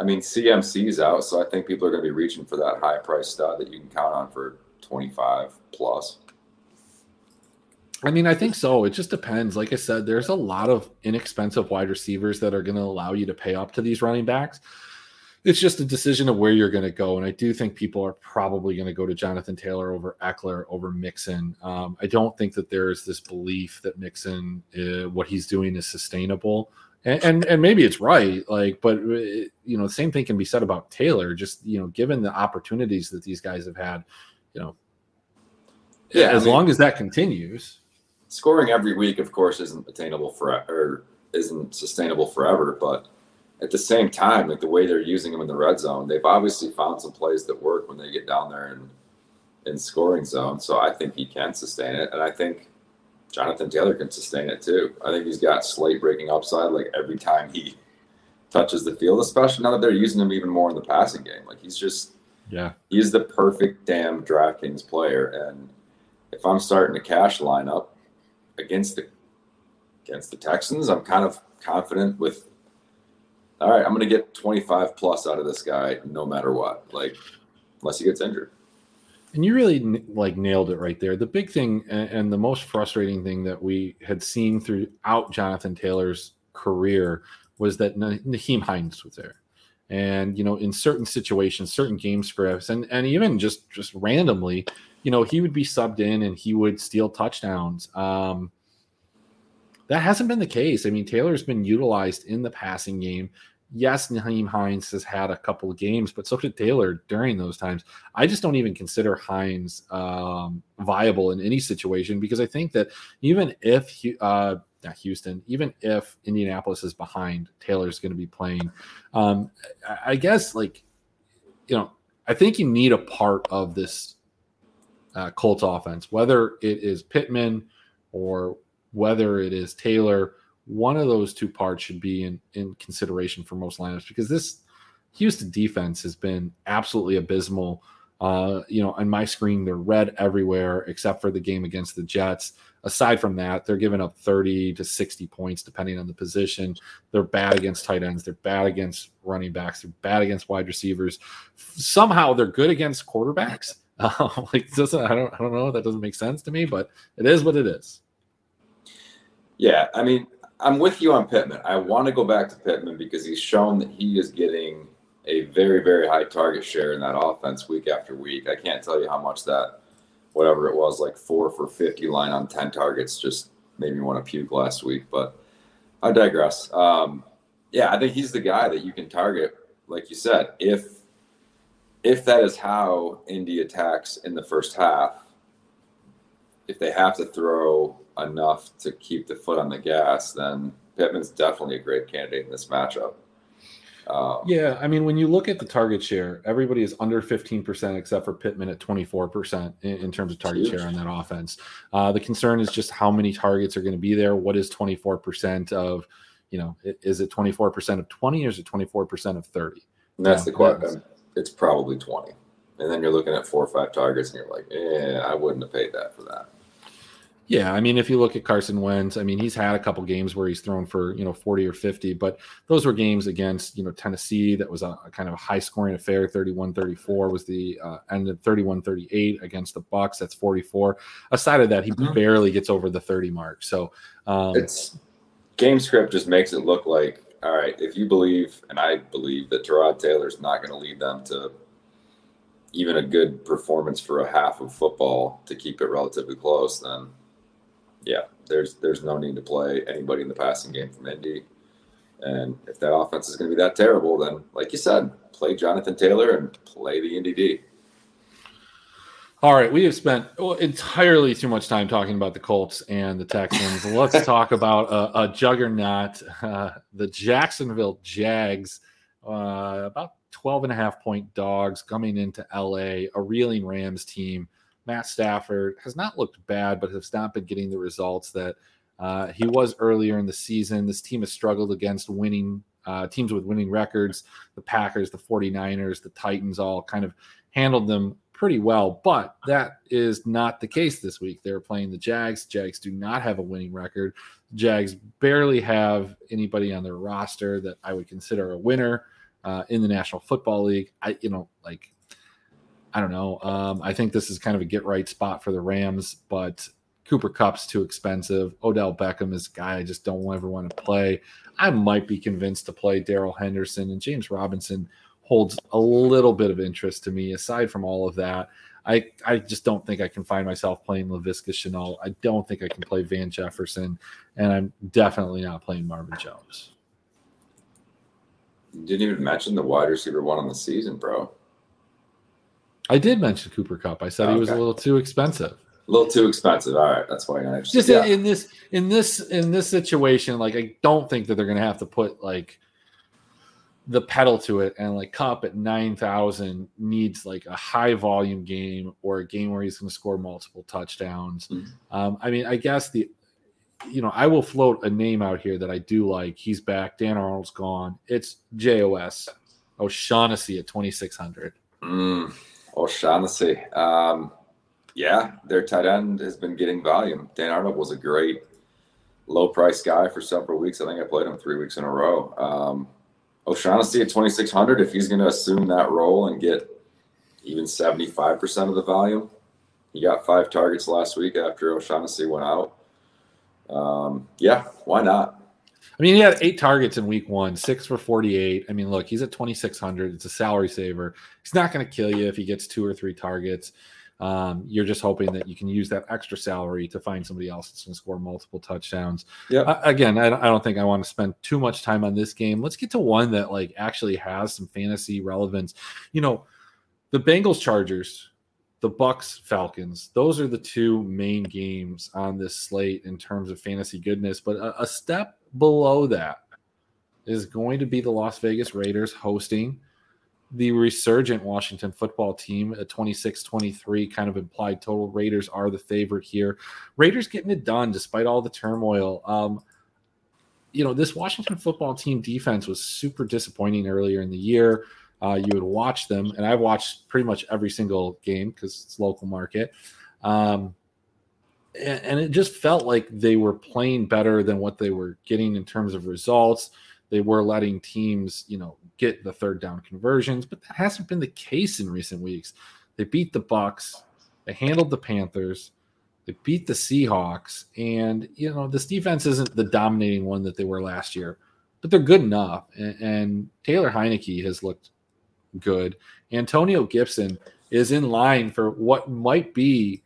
I mean, CMC's out, so I think people are going to be reaching for that high price stud that you can count on for 25 plus. I mean, I think so. It just depends. Like I said, there's a lot of inexpensive wide receivers that are going to allow you to pay up to these running backs. It's just a decision of where you're going to go. And I do think people are probably going to go to Jonathan Taylor over Ekeler, over Mixon. Um, I don't think that there is this belief that Mixon, uh, what he's doing is sustainable. and, and, and maybe it's right, like, but uh, you know, the same thing can be said about Taylor. Just you know, given the opportunities that these guys have had, you know, yeah, as I mean, long as that continues. Scoring every week, of course, isn't attainable for or isn't sustainable forever, but at the same time, like the way they're using him in the red zone, they've obviously found some plays that work when they get down there and in scoring zone. So I think he can sustain it, and I think Jonathan Taylor can sustain it too. I think he's got slate breaking upside like every time he touches the field, especially now that they're using him even more in the passing game. Like he's just yeah, he's the perfect damn DraftKings player. And if I'm starting a cash lineup against the against the Texans, I'm kind of confident with all right, I'm going to get 25 plus out of this guy no matter what, like unless he gets injured. And you really like nailed it right there. The big thing and, the most frustrating thing that we had seen throughout Jonathan Taylor's career was that Nyheim Hines was there. And you know, in certain situations, certain game scripts, and and even just just randomly, you know, he would be subbed in and he would steal touchdowns. Um, that hasn't been the case. I mean, Taylor's been utilized in the passing game yes, Nyheim Hines has had a couple of games, but so did Taylor during those times. I just don't even consider Hines um, viable in any situation because I think that even if uh, not Houston, even if Indianapolis is behind, Taylor's going to be playing. Um, I guess like you know, I think you need a part of this uh, Colts offense, whether it is Pittman or whether it is Taylor one of those two parts should be in, in consideration for most lineups because this Houston defense has been absolutely abysmal. Uh, you know, on my screen, they're red everywhere except for the game against the Jets. Aside from that, they're giving up 30 to 60 points depending on the position. They're bad against tight ends. They're bad against running backs. They're bad against wide receivers. Somehow they're good against quarterbacks. Uh, [laughs] like doesn't I don't I don't know that doesn't make sense to me, but it is what it is. Yeah, I mean, I'm with you on Pittman. I want to go back to Pittman because he's shown that he is getting a very, very high target share in that offense week after week. I can't tell you how much that, whatever it was, like four for 50 line on 10 targets just made me want to puke last week. But I digress. Um, yeah, I think he's the guy that you can target, like you said, if if that is how Indy attacks in the first half. If they have to throw enough to keep the foot on the gas, then Pittman's definitely a great candidate in this matchup. Um, yeah, I mean, when you look at the target share, everybody is under 15% except for Pittman at 24% in, in terms of target huge. share on that offense. Uh, the concern is just how many targets are going to be there. What is 24% of, you know, is it 24% of 20 or is it 24% of 30? And that's the question. It's probably 20. And then you're looking at four or five targets and you're like, yeah, I wouldn't have paid that for that. Yeah, I mean, if you look at Carson Wentz, I mean, he's had a couple games where he's thrown for you know 40 or 50, but those were games against you know Tennessee that was a, a kind of a high scoring affair. 31-34 was the uh, ended 31-38 against the Bucs. That's 44. Aside of that, he mm-hmm. barely gets over the 30 mark. So um, it's game script just makes it look like all right. If you believe, and I believe that Tyrod Taylor's not going to lead them to even a good performance for a half of football to keep it relatively close, then yeah, there's there's no need to play anybody in the passing game from Indy. And if that offense is going to be that terrible, then like you said, play Jonathan Taylor and play the Indy D. All right, we have spent entirely too much time talking about the Colts and the Texans. [laughs] Let's talk about a, a juggernaut, uh, the Jacksonville Jags, uh, about 12 and a half point dogs coming into LA, a reeling Rams team Matt Stafford has not looked bad, but has not been getting the results that uh, he was earlier in the season. This team has struggled against winning uh, teams with winning records. The Packers, the 49ers, the Titans all kind of handled them pretty well, but that is not the case this week. They're playing the Jags. Jags do not have a winning record. Jags barely have anybody on their roster that I would consider a winner uh, in the National Football League. I, you know, like I don't know. Um, I think this is kind of a get right spot for the Rams, but Cooper Kupp's too expensive. Odell Beckham is a guy I just don't ever want to play. I might be convinced to play Darrell Henderson and James Robinson holds a little bit of interest to me. Aside from all of that, I, I just don't think I can find myself playing Laviska Shenault. I don't think I can play Van Jefferson, and I'm definitely not playing Marvin Jones. You didn't even mention the wide receiver one on the season, bro. I did mention Cooper Kupp. I said he was a little too expensive. A little too expensive. All right, that's why you're. Just Yeah. in, in this in this in this situation, like I don't think that they're gonna have to put like the pedal to it and like Kupp at nine thousand needs like a high volume game or a game where he's gonna score multiple touchdowns. Mhm. Um, I mean, I guess the you know, I will float a name out here that I do like. He's back. Dan Arnold's gone. It's JOS O'Shaughnessy at 2600. Mm, O'Shaughnessy. Um, yeah, their tight end has been getting volume. Dan Arnold was a great low price guy for several weeks. I think I played him three weeks in a row. Um, O'Shaughnessy at 2,600, if he's going to assume that role and get even 75% of the volume, he got five targets last week after O'Shaughnessy went out. Um, yeah, why not? I mean, he had eight targets in week one, six for 48. I mean, look, he's at 2,600. It's a salary saver. He's not going to kill you if he gets two or three targets. Um, you're just hoping that you can use that extra salary to find somebody else that's going to score multiple touchdowns. Yeah. Uh, again, I, don't- I don't think I want to spend too much time on this game. Let's get to one that like actually has some fantasy relevance. You know, the Bengals Chargers, the Bucks Falcons. Those are the two main games on this slate in terms of fantasy goodness. But a, a step below that is going to be the Las Vegas Raiders hosting the resurgent Washington football team at 26 23, kind of implied total. Raiders are the favorite here. Raiders getting it done despite all the turmoil. Um, you know, this Washington football team defense was super disappointing earlier in the year. Uh, you would watch them, and I've watched pretty much every single game because it's local market. Um, and, it just felt like they were playing better than what they were getting in terms of results. They were letting teams, you know, get the third down conversions, but that hasn't been the case in recent weeks. They beat the Bucs, they handled the Panthers, they beat the Seahawks, and you know this defense isn't the dominating one that they were last year, but they're good enough. And, and Taylor Heinicke has looked good. Antonio Gibson is in line for what might be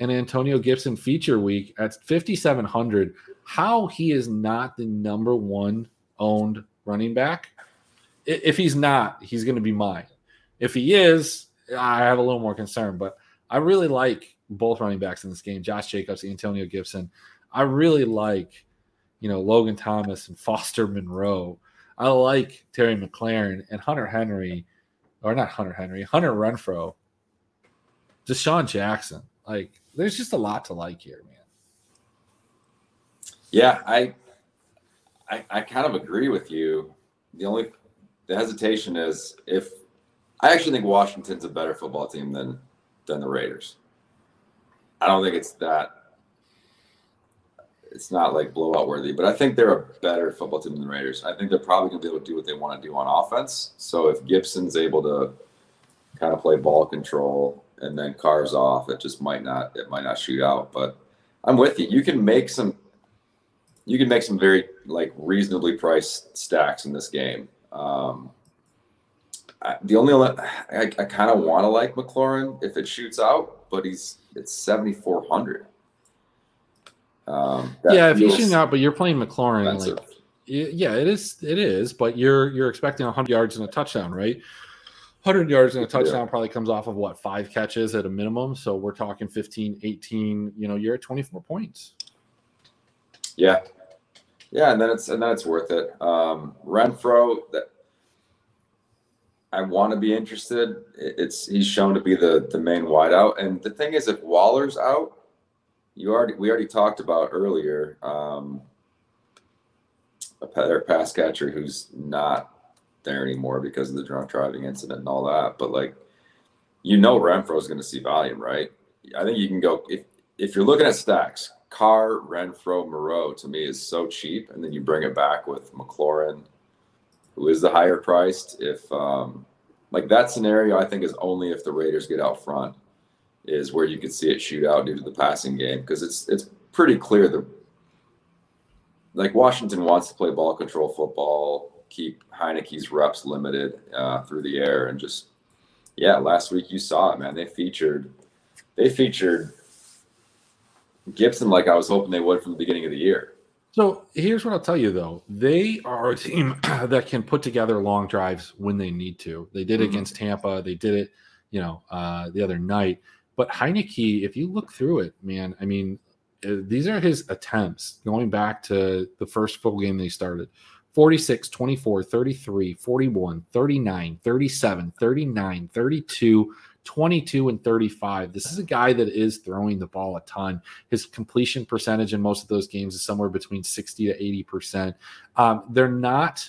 an Antonio Gibson feature week at 5,700. How he is not the number one owned running back. If he's not, he's going to be mine. If he is, I have a little more concern, but I really like both running backs in this game Josh Jacobs, Antonio Gibson. I really like, you know, Logan Thomas and [laughs] Foster Moreau. I like Terry McLaurin and Hunter Henry, or not Hunter Henry, Hunter Renfrow, DeSean Jackson. Like, there's just a lot to like here, man. Yeah, I, I, I kind of agree with you. The only the hesitation is if I actually think Washington's a better football team than than the Raiders. I don't think it's that. It's not like blowout worthy, but I think they're a better football team than the Raiders. I think they're probably going to be able to do what they want to do on offense. So if Gibson's able to kind of play ball control and then cars off, it just might not it might not shoot out. But I'm with you. You can make some you can make some very like reasonably priced stacks in this game. Um, I, the only I, I kind of want to like McLaurin if it shoots out, but he's it's seventy four hundred. Um, yeah, if you feels shoot out, but you're playing McLaurin, expensive. like yeah, it is. It is, but you're you're expecting 100 yards and a touchdown, right? 100 yards and a [laughs] touchdown probably comes off of what five catches at a minimum. So we're talking 15, 18. You know, you're at 24 points. Yeah, yeah, and then it's and then it's worth it. Um, Renfrow, that I want to be interested. It's he's shown to be the the main wideout, and the thing is, if Waller's out, you already we already talked about earlier. Um, a pa- pass catcher who's not there anymore because of the drunk driving incident and all that. But like, you know, Renfrow is going to see volume, right? I think you can go if if you're looking at stacks. Carr, Renfrow, Moreau to me is so cheap, and then you bring it back with McLaurin, who is the higher priced. If um, like that scenario, I think is only if the Raiders get out front, is where you could see it shoot out due to the passing game because it's it's pretty clear the like Washington wants to play ball control football, keep Heinicke's reps limited uh, through the air, and just yeah, last week you saw it, man. They featured they featured Gibson like I was hoping they would from the beginning of the year. So here's what I'll tell you though. They are a team [clears throat] that can put together long drives when they need to. They did it mm-hmm. against Tampa. They did it, you know, uh, the other night. But Heinicke, if you look through it, man, I mean, uh, these are his attempts going back to the first full game they started 46, 24, 33, 41, 39, 37, 39, 32, 22 and 35. This is a guy that is throwing the ball a ton. His completion percentage in most of those games is somewhere between 60 to 80%. Um, they're not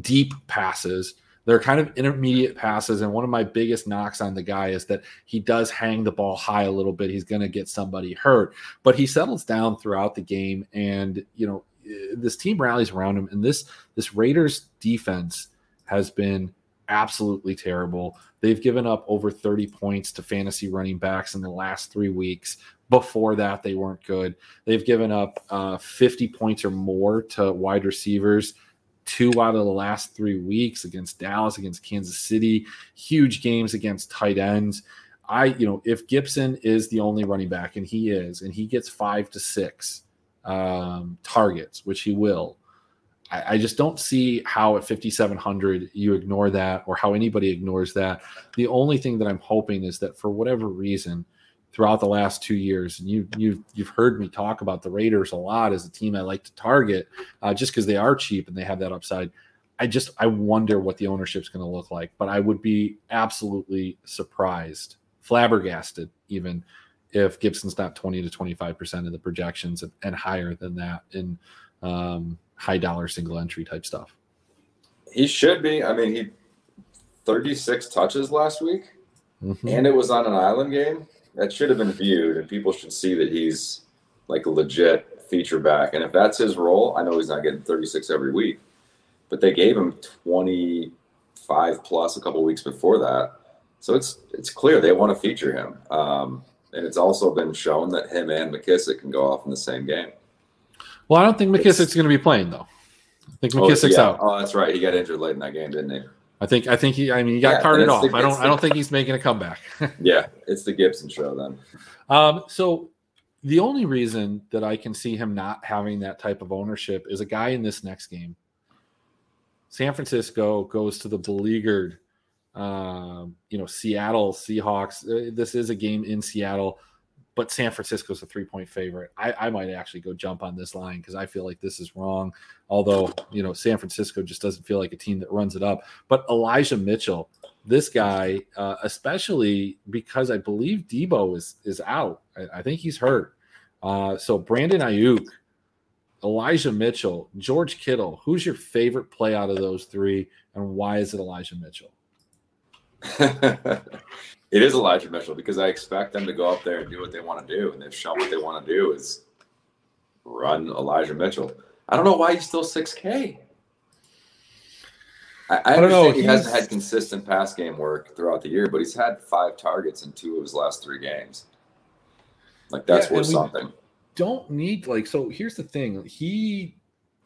deep passes. They're kind of intermediate passes. And one of my biggest knocks on the guy is that he does hang the ball high a little bit. He's going to get somebody hurt, but he settles down throughout the game. And, you know, this team rallies around him. And this, this Raiders defense has been absolutely terrible. They've given up over 30 points to fantasy running backs in the last three weeks. Before that, they weren't good. They've given up uh, 50 points or more to wide receivers two out of the last three weeks against Dallas, against Kansas City, huge games against tight ends. I, you know, if Gibson is the only running back, and he is, and he gets five to six um, targets, which he will, I, I just don't see how at 5,700 you ignore that or how anybody ignores that. The only thing that I'm hoping is that for whatever reason, throughout the last two years, and you you you've heard me talk about the Raiders a lot as a team I like to target, uh, just because they are cheap and they have that upside. I just I wonder what the ownership's going to look like, but I would be absolutely surprised, flabbergasted even if Gibson's not 20 to 25 percent of the projections and, and, higher than that in um, high dollar single entry type stuff. He should be. I mean, he 36 touches last week, mm-hmm. and it was on an island game. That should have been viewed, and people should see that he's like a legit feature back. And if that's his role, I know he's not getting 36 every week, but they gave him 25 plus a couple weeks before that. So it's it's clear they want to feature him. Um, and it's also been shown that him and McKissic can go off in the same game. Well, I don't think McKissic's going to be playing though. I think McKissic's oh, yeah. out. Oh, that's right. He got injured late in that game, didn't he? I think. I think he. I mean, he got yeah, carted off. The, I don't. The, I don't think he's making a comeback. [laughs] yeah, it's the Gibson show then. Um. So the only reason that I can see him not having that type of ownership is a guy in this next game. San Francisco goes to the beleaguered, um, you know, Seattle Seahawks. Uh, this is a game in Seattle but San Francisco's a three point favorite. I, I might actually go jump on this line because I feel like this is wrong. Although, you know, San Francisco just doesn't feel like a team that runs it up. But Elijah Mitchell, this guy, uh, especially because I believe Deebo is is out. I, I think he's hurt. Uh, so Brandon Aiyuk, Elijah Mitchell, George Kittle, who's your favorite play out of those three, and why is it Elijah Mitchell? [laughs] It is Elijah Mitchell because I expect them to go up there and do what they want to do, and they've shown what they want to do is run Elijah Mitchell. I don't know why he's still six K. I, I, I don't know. He hasn't had consistent pass game work throughout the year, but he's had five targets in two of his last three games. Like that's yeah, worth something. Don't need like so. Here's the thing. He,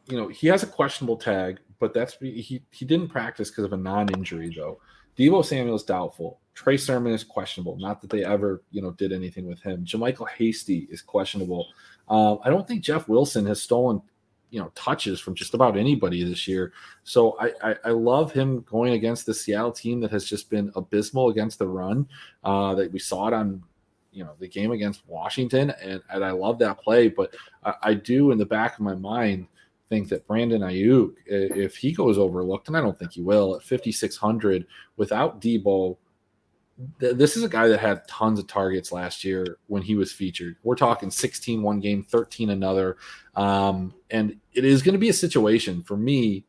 you know, he has a questionable tag, but that's he he didn't practice because of a non-injury though. Deebo Samuel's doubtful. Trey Sermon is questionable. Not that they ever, you know, did anything with him. JaMycal Hasty is questionable. Um, I don't think Jeff Wilson has stolen, you know, touches from just about anybody this year. So I, I, I love him going against the Seattle team that has just been abysmal against the run. Uh, that we saw it on, you know, the game against Washington, and, and I love that play. But I, I do in the back of my mind think that Brandon Aiyuk, if he goes overlooked, and I don't think he will, at 5,600 without Deebo, this is a guy that had tons of targets last year when he was featured. We're talking 16 one game, 13 another. Um, and it is going to be a situation for me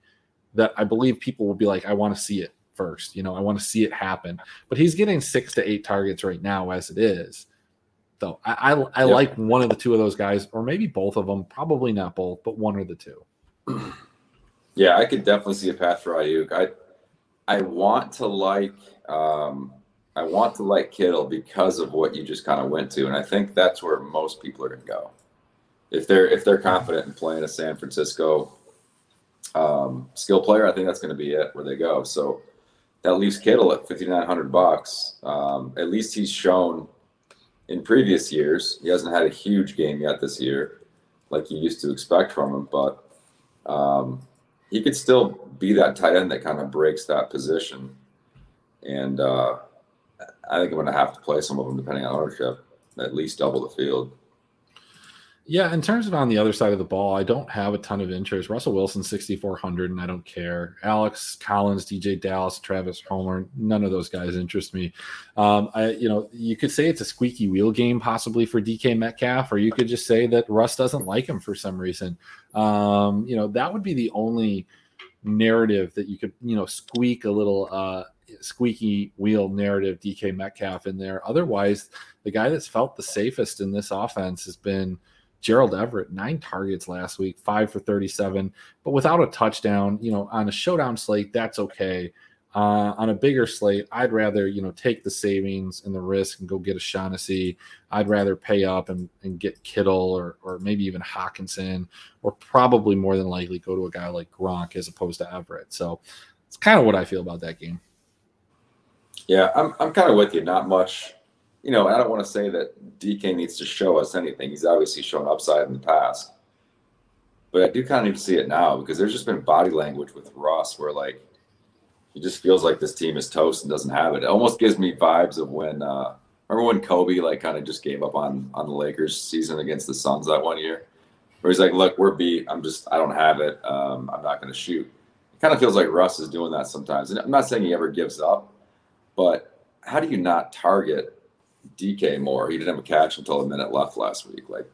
that I believe people will be like, I want to see it first. You know, I want to see it happen. But he's getting six to eight targets right now as it is. Though I, I, I yep. like one of the two of those guys, or maybe both of them. Probably not both, but one or the two. [clears throat] Yeah, I could definitely see a path for Aiyuk. I I want to like um, I want to like Kittle because of what you just kind of went to, and I think that's where most people are going to go. If they're if they're confident in playing a San Francisco um, skill player, I think that's going to be it where they go. So that leaves Kittle at fifty nine hundred bucks. Um, at least he's shown in previous years he hasn't had a huge game yet this year like you used to expect from him, but um, he could still be that tight end that kind of breaks that position. And uh, I think I'm going to have to play some of them depending on ownership, at least double the field. Yeah, in terms of on the other side of the ball, I don't have a ton of interest. Russell Wilson, 6,400, and I don't care. Alex Collins, DeeJay Dallas, Travis Homer, none of those guys interest me. Um, I, you know, you could say it's a squeaky wheel game possibly for DK Metcalf, or you could just say that Russ doesn't like him for some reason. Um, you know, that would be the only narrative that you could, you know, squeak a little uh, squeaky wheel narrative DK Metcalf in there. Otherwise, the guy that's felt the safest in this offense has been – Gerald Everett, nine targets last week, five for 37, but without a touchdown. You know, on a showdown slate, that's okay. Uh, on a bigger slate, I'd rather, you know, take the savings and the risk and go get a Shaughnessy. I'd rather pay up and, and get Kittle or, or maybe even Hockenson, or probably more than likely go to a guy like Gronk as opposed to Everett. So it's kind of what I feel about that game. Yeah, I'm, I'm kind of with you. Not much you know, I don't want to say that DK needs to show us anything. He's obviously shown upside in the past. But I do kind of need to see it now because there's just been body language with Russ where like he just feels like this team is toast and doesn't have it. It almost gives me vibes of when uh remember when Kobe like kind of just gave up on on the Lakers season against the Suns that one year? Where he's like, look, we're beat. I'm just I don't have it. Um, I'm not gonna shoot. It kind of feels like Russ is doing that sometimes. And I'm not saying he ever gives up, but how do you not target DK more. He didn't have a catch until a minute left last week. Like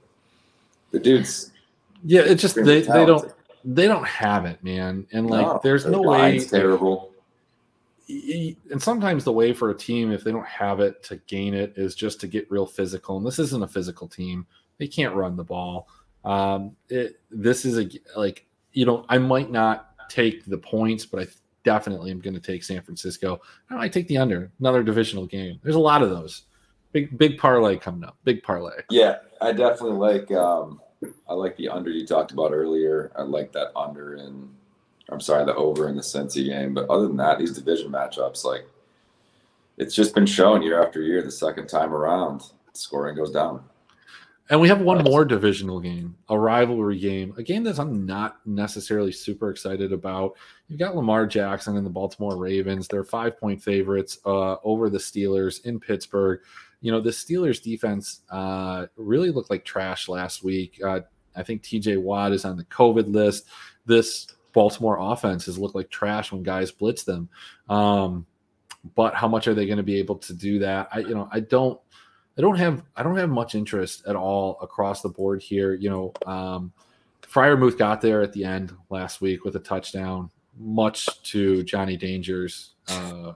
the dude's yeah, it's just they, they don't they don't have it, man. And like no, there's no way terrible. And sometimes the way for a team, if they don't have it to gain it, is just to get real physical. And this isn't a physical team. They can't run the ball. Um, it, this is a like you know I might not take the points, but I definitely am going to take San Francisco. I might take the under another divisional game. There's a lot of those. Big big parlay coming up. Big parlay. Yeah, I definitely like um I like the under you talked about earlier. I like that under in I'm sorry, the over in the Cincy game. But other than that, these division matchups, like it's just been shown year after year, the second time around, scoring goes down. And we have one more divisional game, a rivalry game, a game that I'm not necessarily super excited about. You've got Lamar Jackson and the Baltimore Ravens. They're five point favorites uh, over the Steelers in Pittsburgh you know, the Steelers defense uh, really looked like trash last week. Uh, I think TJ Watt is on the COVID list. This Baltimore offense has looked like trash when guys blitz them. Um, but how much are they going to be able to do that? I, you know, I don't, I don't have, I don't have much interest at all across the board here. You know, um, Freiermuth got there at the end last week with a touchdown, much to Johnny Danger's uh,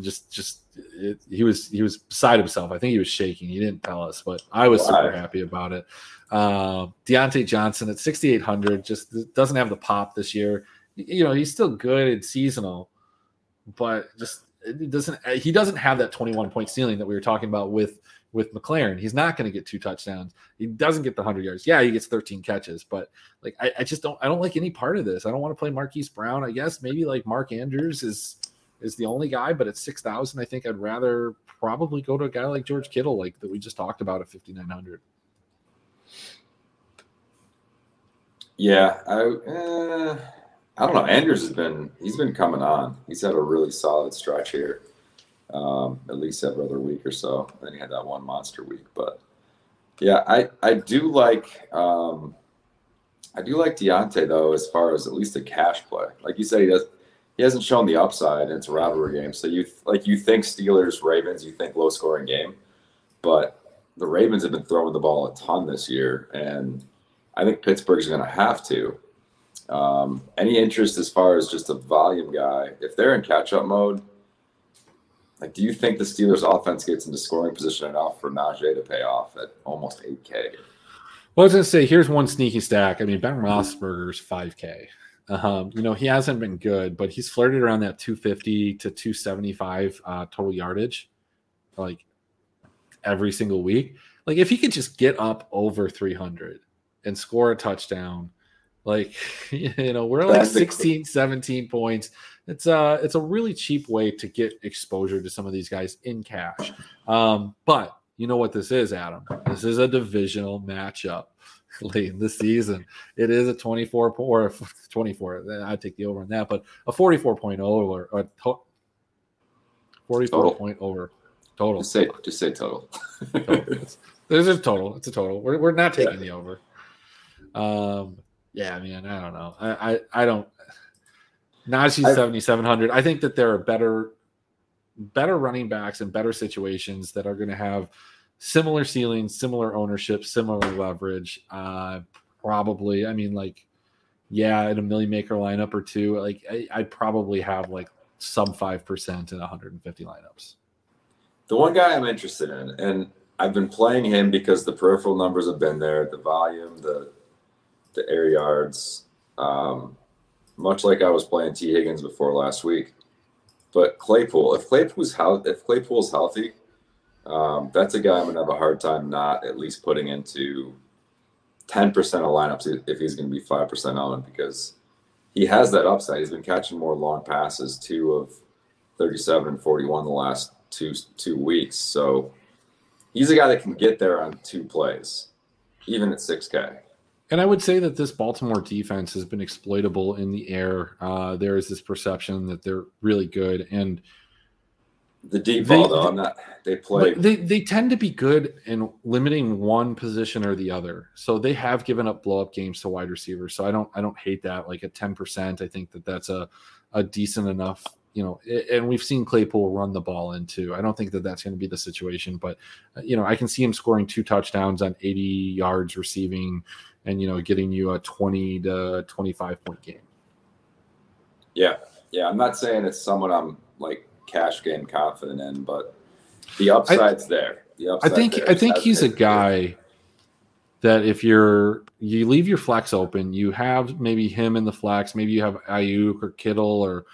just just it, he was he was beside himself. I think he was shaking. He didn't tell us, but I was super happy about it. Uh, Diontae Johnson at 6,800 just doesn't have the pop this year. You know, he's still good and seasonal, but just it doesn't. He doesn't have that 21 point ceiling that we were talking about with with McLaurin. He's not going to get two touchdowns. He doesn't get the 100 yards. Yeah, he gets 13 catches, but like I, I just don't. I don't like any part of this. I don't want to play Marquise Brown. I guess maybe like Mark Andrews is is the only guy, but at six thousand, I think I'd rather probably go to a guy like George Kittle, like that we just talked about at fifty nine hundred. Yeah, I uh, I don't know. Andrews has been he's been coming on. He's had a really solid stretch here, um, at least every other week or so. then he had that one monster week, but yeah, I I do like um, I do like Diontae though, as far as at least a cash play. Like you said, he does he hasn't shown the upside. It's a rivalry game, so you like you think Steelers Ravens, you think low scoring game, but the Ravens have been throwing the ball a ton this year, and I think Pittsburgh's going to have to. Um, any interest as far as just a volume guy? If they're in catch up mode, like, do you think the Steelers offense gets into scoring position enough for Najee to pay off at almost 8K? Well, I was going to say, here's one sneaky stack. I mean, Ben Roethlisberger's 5K. Um, you know, he hasn't been good, but he's flirted around that 250 to 275 uh, total yardage, like every single week. Like if he could just get up over 300 and score a touchdown, like [laughs] you know, we're like 16, 17 points. It's a uh, it's a really cheap way to get exposure to some of these guys in cash. Um, but you know what this is, Adam? This is a divisional matchup. Late in the season. It is a 24 or [laughs] 24. I take the over on that, but a 44 point over or to, 44 total. point over total. Just say just say total. total. [laughs] There's a total. It's a total. We're, we're not taking yeah. the over. Um, yeah, man. I don't know. I I, I don't. Najee 7700. I think that there are better better running backs and better situations that are going to have similar ceilings, similar ownership, similar leverage. Uh, probably, I mean, like, yeah, in a million maker lineup or two, like I, I'd probably have like five percent in 150 lineups. The one guy I'm interested in, and I've been playing him because the peripheral numbers have been there, the volume, the the air yards. Um, much like I was playing Tee Higgins before last week. But Claypool, if Claypool's healthy, if Claypool's healthy, um, that's a guy I'm gonna have a hard time not at least putting into 10% of lineups if he's gonna be five percent owned because he has that upside. He's been catching more long passes, two of 37 and 41 the last two two weeks. So he's a guy that can get there on two plays, even at 6K. And I would say that this Baltimore defense has been exploitable in the air. Uh, there is this perception that they're really good, and the deep they, ball though, I'm not. They play. They they tend to be good in limiting one position or the other. So they have given up blow up games to wide receivers. So I don't I don't hate that. Like at ten percent, I think that that's a a decent enough. You know, and we've seen Claypool run the ball into. I don't think that that's going to be the situation, but uh, you know, I can see him scoring two touchdowns on 80 yards receiving and you know getting you a 20 to 25 point game yeah yeah i'm not saying it's someone i'm like cash game confident in but the upside's I, there. The upside i think i think he's a guy that if you're you leave your flex open you have maybe him in the flex maybe you have Aiyuk or kittle or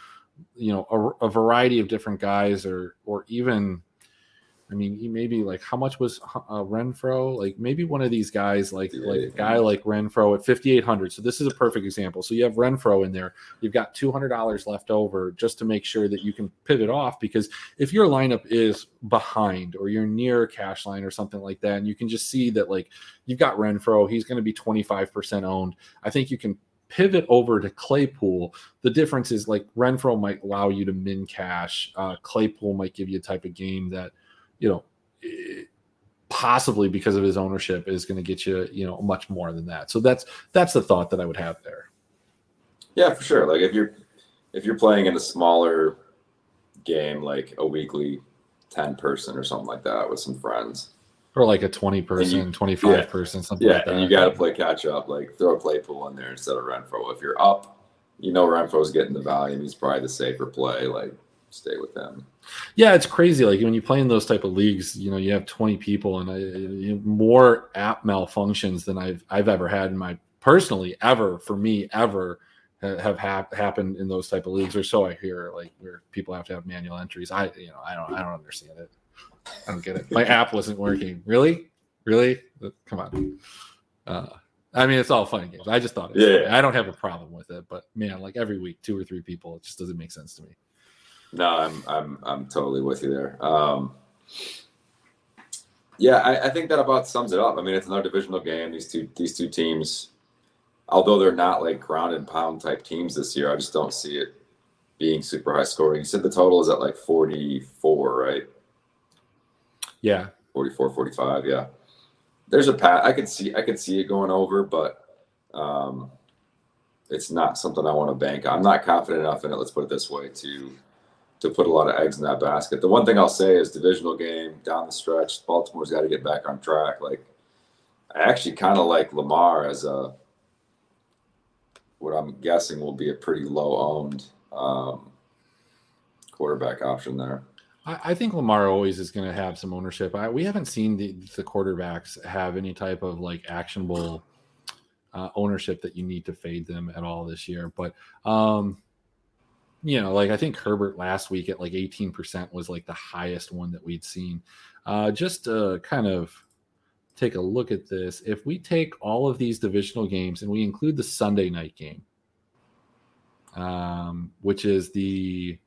you know a, a variety of different guys or or even I mean, he maybe like how much was uh, Renfrow? Like maybe one of these guys, like like a guy like Renfrow at fifty eight hundred. So this is a perfect example. So you have Renfrow in there. You've got two hundred dollars left over just to make sure that you can pivot off because if your lineup is behind or you're near a cash line or something like that, and you can just see that like you've got Renfrow, he's going to be twenty five percent owned. I think you can pivot over to Claypool, the difference is like Renfrow might allow you to min cash. Uh, Claypool might give you a type of game that you know, possibly because of his ownership is going to get you, you know, much more than that. So that's that's the thought that I would have there. Yeah, for sure. Like if you're if you're playing in a smaller game, like a weekly ten person or something like that with some friends. Or like a 20 person, you, 25 yeah, person, something yeah, like that. and you got to play catch up. Like throw a Claypool in there instead of Renfrow. If you're up, you know Renfrow's getting the volume. He's probably the safer play. Like stay with them. Yeah, it's crazy. Like when you play in those type of leagues, you know, you have 20 people and I, more app malfunctions than I've I've ever had in my personally ever for me ever have hap- happened in those type of leagues or so I hear like where people have to have manual entries. I you know, I don't I don't understand it. I don't get it. My app wasn't working. Really? Really? Come on. Uh, I mean, it's all fun games. I just thought, yeah, I don't have a problem with it, but man, like every week, two or three people, it just doesn't make sense to me. No, I'm I'm I'm totally with you there. Um, yeah, I, I, think that about sums it up. I mean, it's another divisional game. These two these two teams, although they're not like ground and pound type teams this year, I just don't see it being super high scoring. You said the total is at like 44, right? Yeah. 44, 45, yeah. There's a pat I could see I could see it going over, but um, it's not something I want to bank. I'm not confident enough in it, let's put it this way, to to put a lot of eggs in that basket. The one thing I'll say is divisional game down the stretch. Baltimore's got to get back on track. Like I actually kind of like Lamar as a what I'm guessing will be a pretty low owned um, quarterback option there. I, I think Lamar always is going to have some ownership. I, we haven't seen the, the quarterbacks have any type of like actionable uh, ownership that you need to fade them at all this year. But um, you know, like I think Herbert last week at like 18% was like the highest one that we'd seen. Uh, just to kind of take a look at this, if we take all of these divisional games and we include the Sunday night game, um, which is the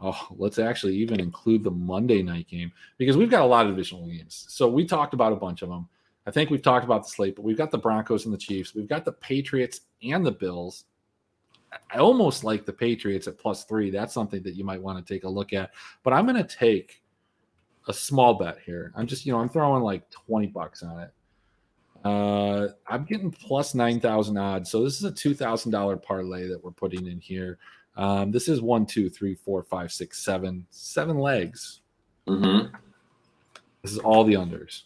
oh, let's actually even include the Monday night game because we've got a lot of divisional games. So we talked about a bunch of them. I think we've talked about the slate, but we've got the Broncos and the Chiefs. We've got the Patriots and the Bills. I almost like the Patriots at plus three. That's something that you might want to take a look at. But I'm going to take a small bet here. I'm just, you know, I'm throwing like 20 bucks on it. Uh, I'm getting plus 9,000 odds. So this is a $2,000 parlay that we're putting in here. Um, this is one, two, three, four, five, six, seven, seven legs. Mm-hmm. This is all the unders.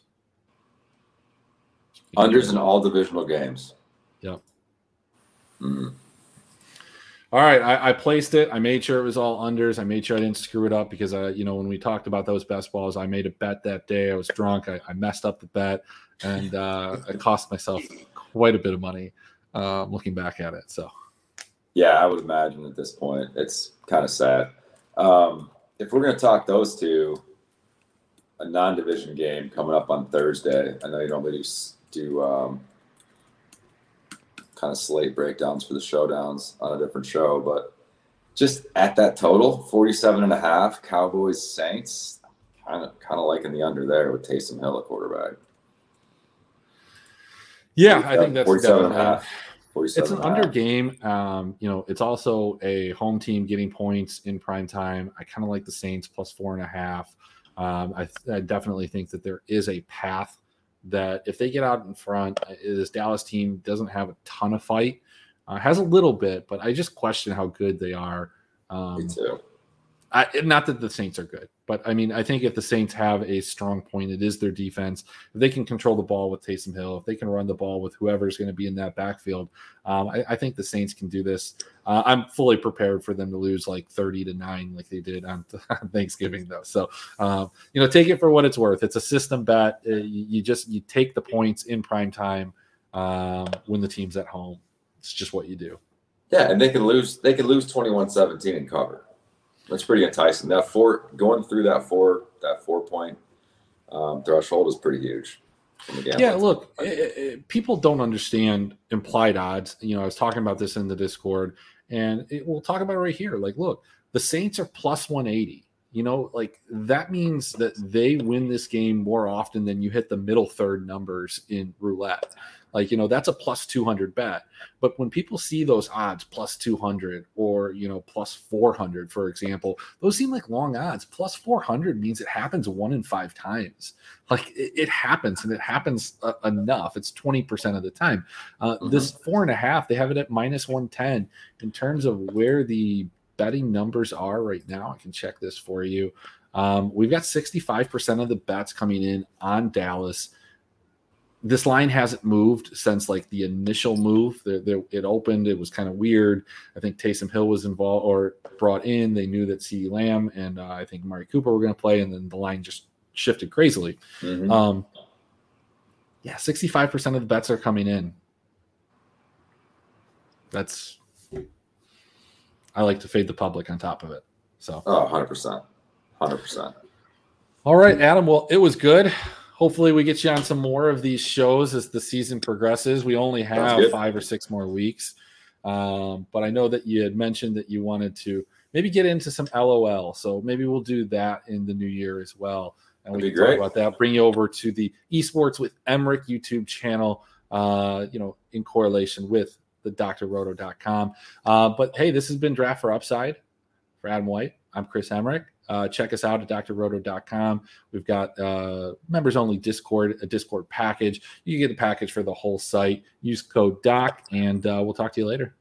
Unders in all divisional games. Yep. Mhm. All right, I, I placed it. I made sure it was all unders. I made sure I didn't screw it up because, uh, you know, when we talked about those best balls, I made a bet that day. I was drunk. I, I messed up the bet, and uh, it cost myself quite a bit of money. Uh, looking back at it, so Yeah, I would imagine at this point it's kind of sad. Um, if we're going to talk those two, a non-division game coming up on Thursday. I know you normally do, s- do um, kind of slate breakdowns for the showdowns on a different show, but just at that total, 47 and a half, Cowboys Saints, kind of kind of liking the under there with Taysom Hill at quarterback. yeah, I think that's 47 and a half. 47 It's an a under game. Um, you know, it's also a home team getting points in prime time. I kind of like the Saints plus four and a half. Um, I, I definitely think that there is a path that if they get out in front, uh, this Dallas team doesn't have a ton of fight. Uh, has a little bit, but I just question how good they are. Um, Me too. I, not that the Saints are good, but I mean, I think if the Saints have a strong point, it is their defense. If they can control the ball with Taysom Hill, if they can run the ball with whoever's going to be in that backfield, um, I, I think the Saints can do this. Uh, I'm fully prepared for them to lose like 30 to nine, like they did on, [laughs] on Thanksgiving, though. So, um, you know, take it for what it's worth. It's a system bet. Uh, you, just you take the points in prime time um, when the team's at home. It's just what you do. Yeah, and they can lose. They can lose 21-17 and cover. That's pretty enticing. That four going through that four that four point um, threshold is pretty huge. Yeah, look, eh, eh, people don't understand implied odds. You know, I was talking about this in the Discord, and it, we'll talk about it right here. Like, look, the Saints are plus 180. You know, like that means that they win this game more often than you hit the middle third numbers in roulette. Like, you know, that's a plus 200 bet. But when people see those odds plus 200 or, you know, plus 400, for example, those seem like long odds. Plus 400 means it happens one in five times. Like it, it happens and it happens uh, enough. It's 20% of the time. Uh, This four and a half, they have it at minus 110 in terms of where the betting numbers are right now. I can check this for you. Um, we've got 65% of the bets coming in on Dallas. This line hasn't moved since like the initial move. There, there, it opened. It was kind of weird. I think Taysom Hill was involved or brought in. They knew that CeeDee Lamb and uh, I think Amari Cooper were going to play, and then the line just shifted crazily. Mhm. Um, yeah, 65% of the bets are coming in. That's, I like to fade the public on top of it. So, Oh, 100 percent, hundred percent. all right, Adam. Well, it was good. Hopefully, we get you on some more of these shows as the season progresses. We only have five or six more weeks. Um, but I know that you had mentioned that you wanted to maybe get into some LOL. So maybe we'll do that in the new year as well. And we can talk about that. Bring you over to the Esports with Emmerich YouTube channel, uh, you know, in correlation with the drroto.com. Uh, but hey, this has been Draft for Upside for Adam White. I'm Chris Emmerich. Uh, check us out at drroto.com. We've got uh, members only Discord, a Discord package. You can get the package for the whole site. Use code DOC, and uh, we'll talk to you later.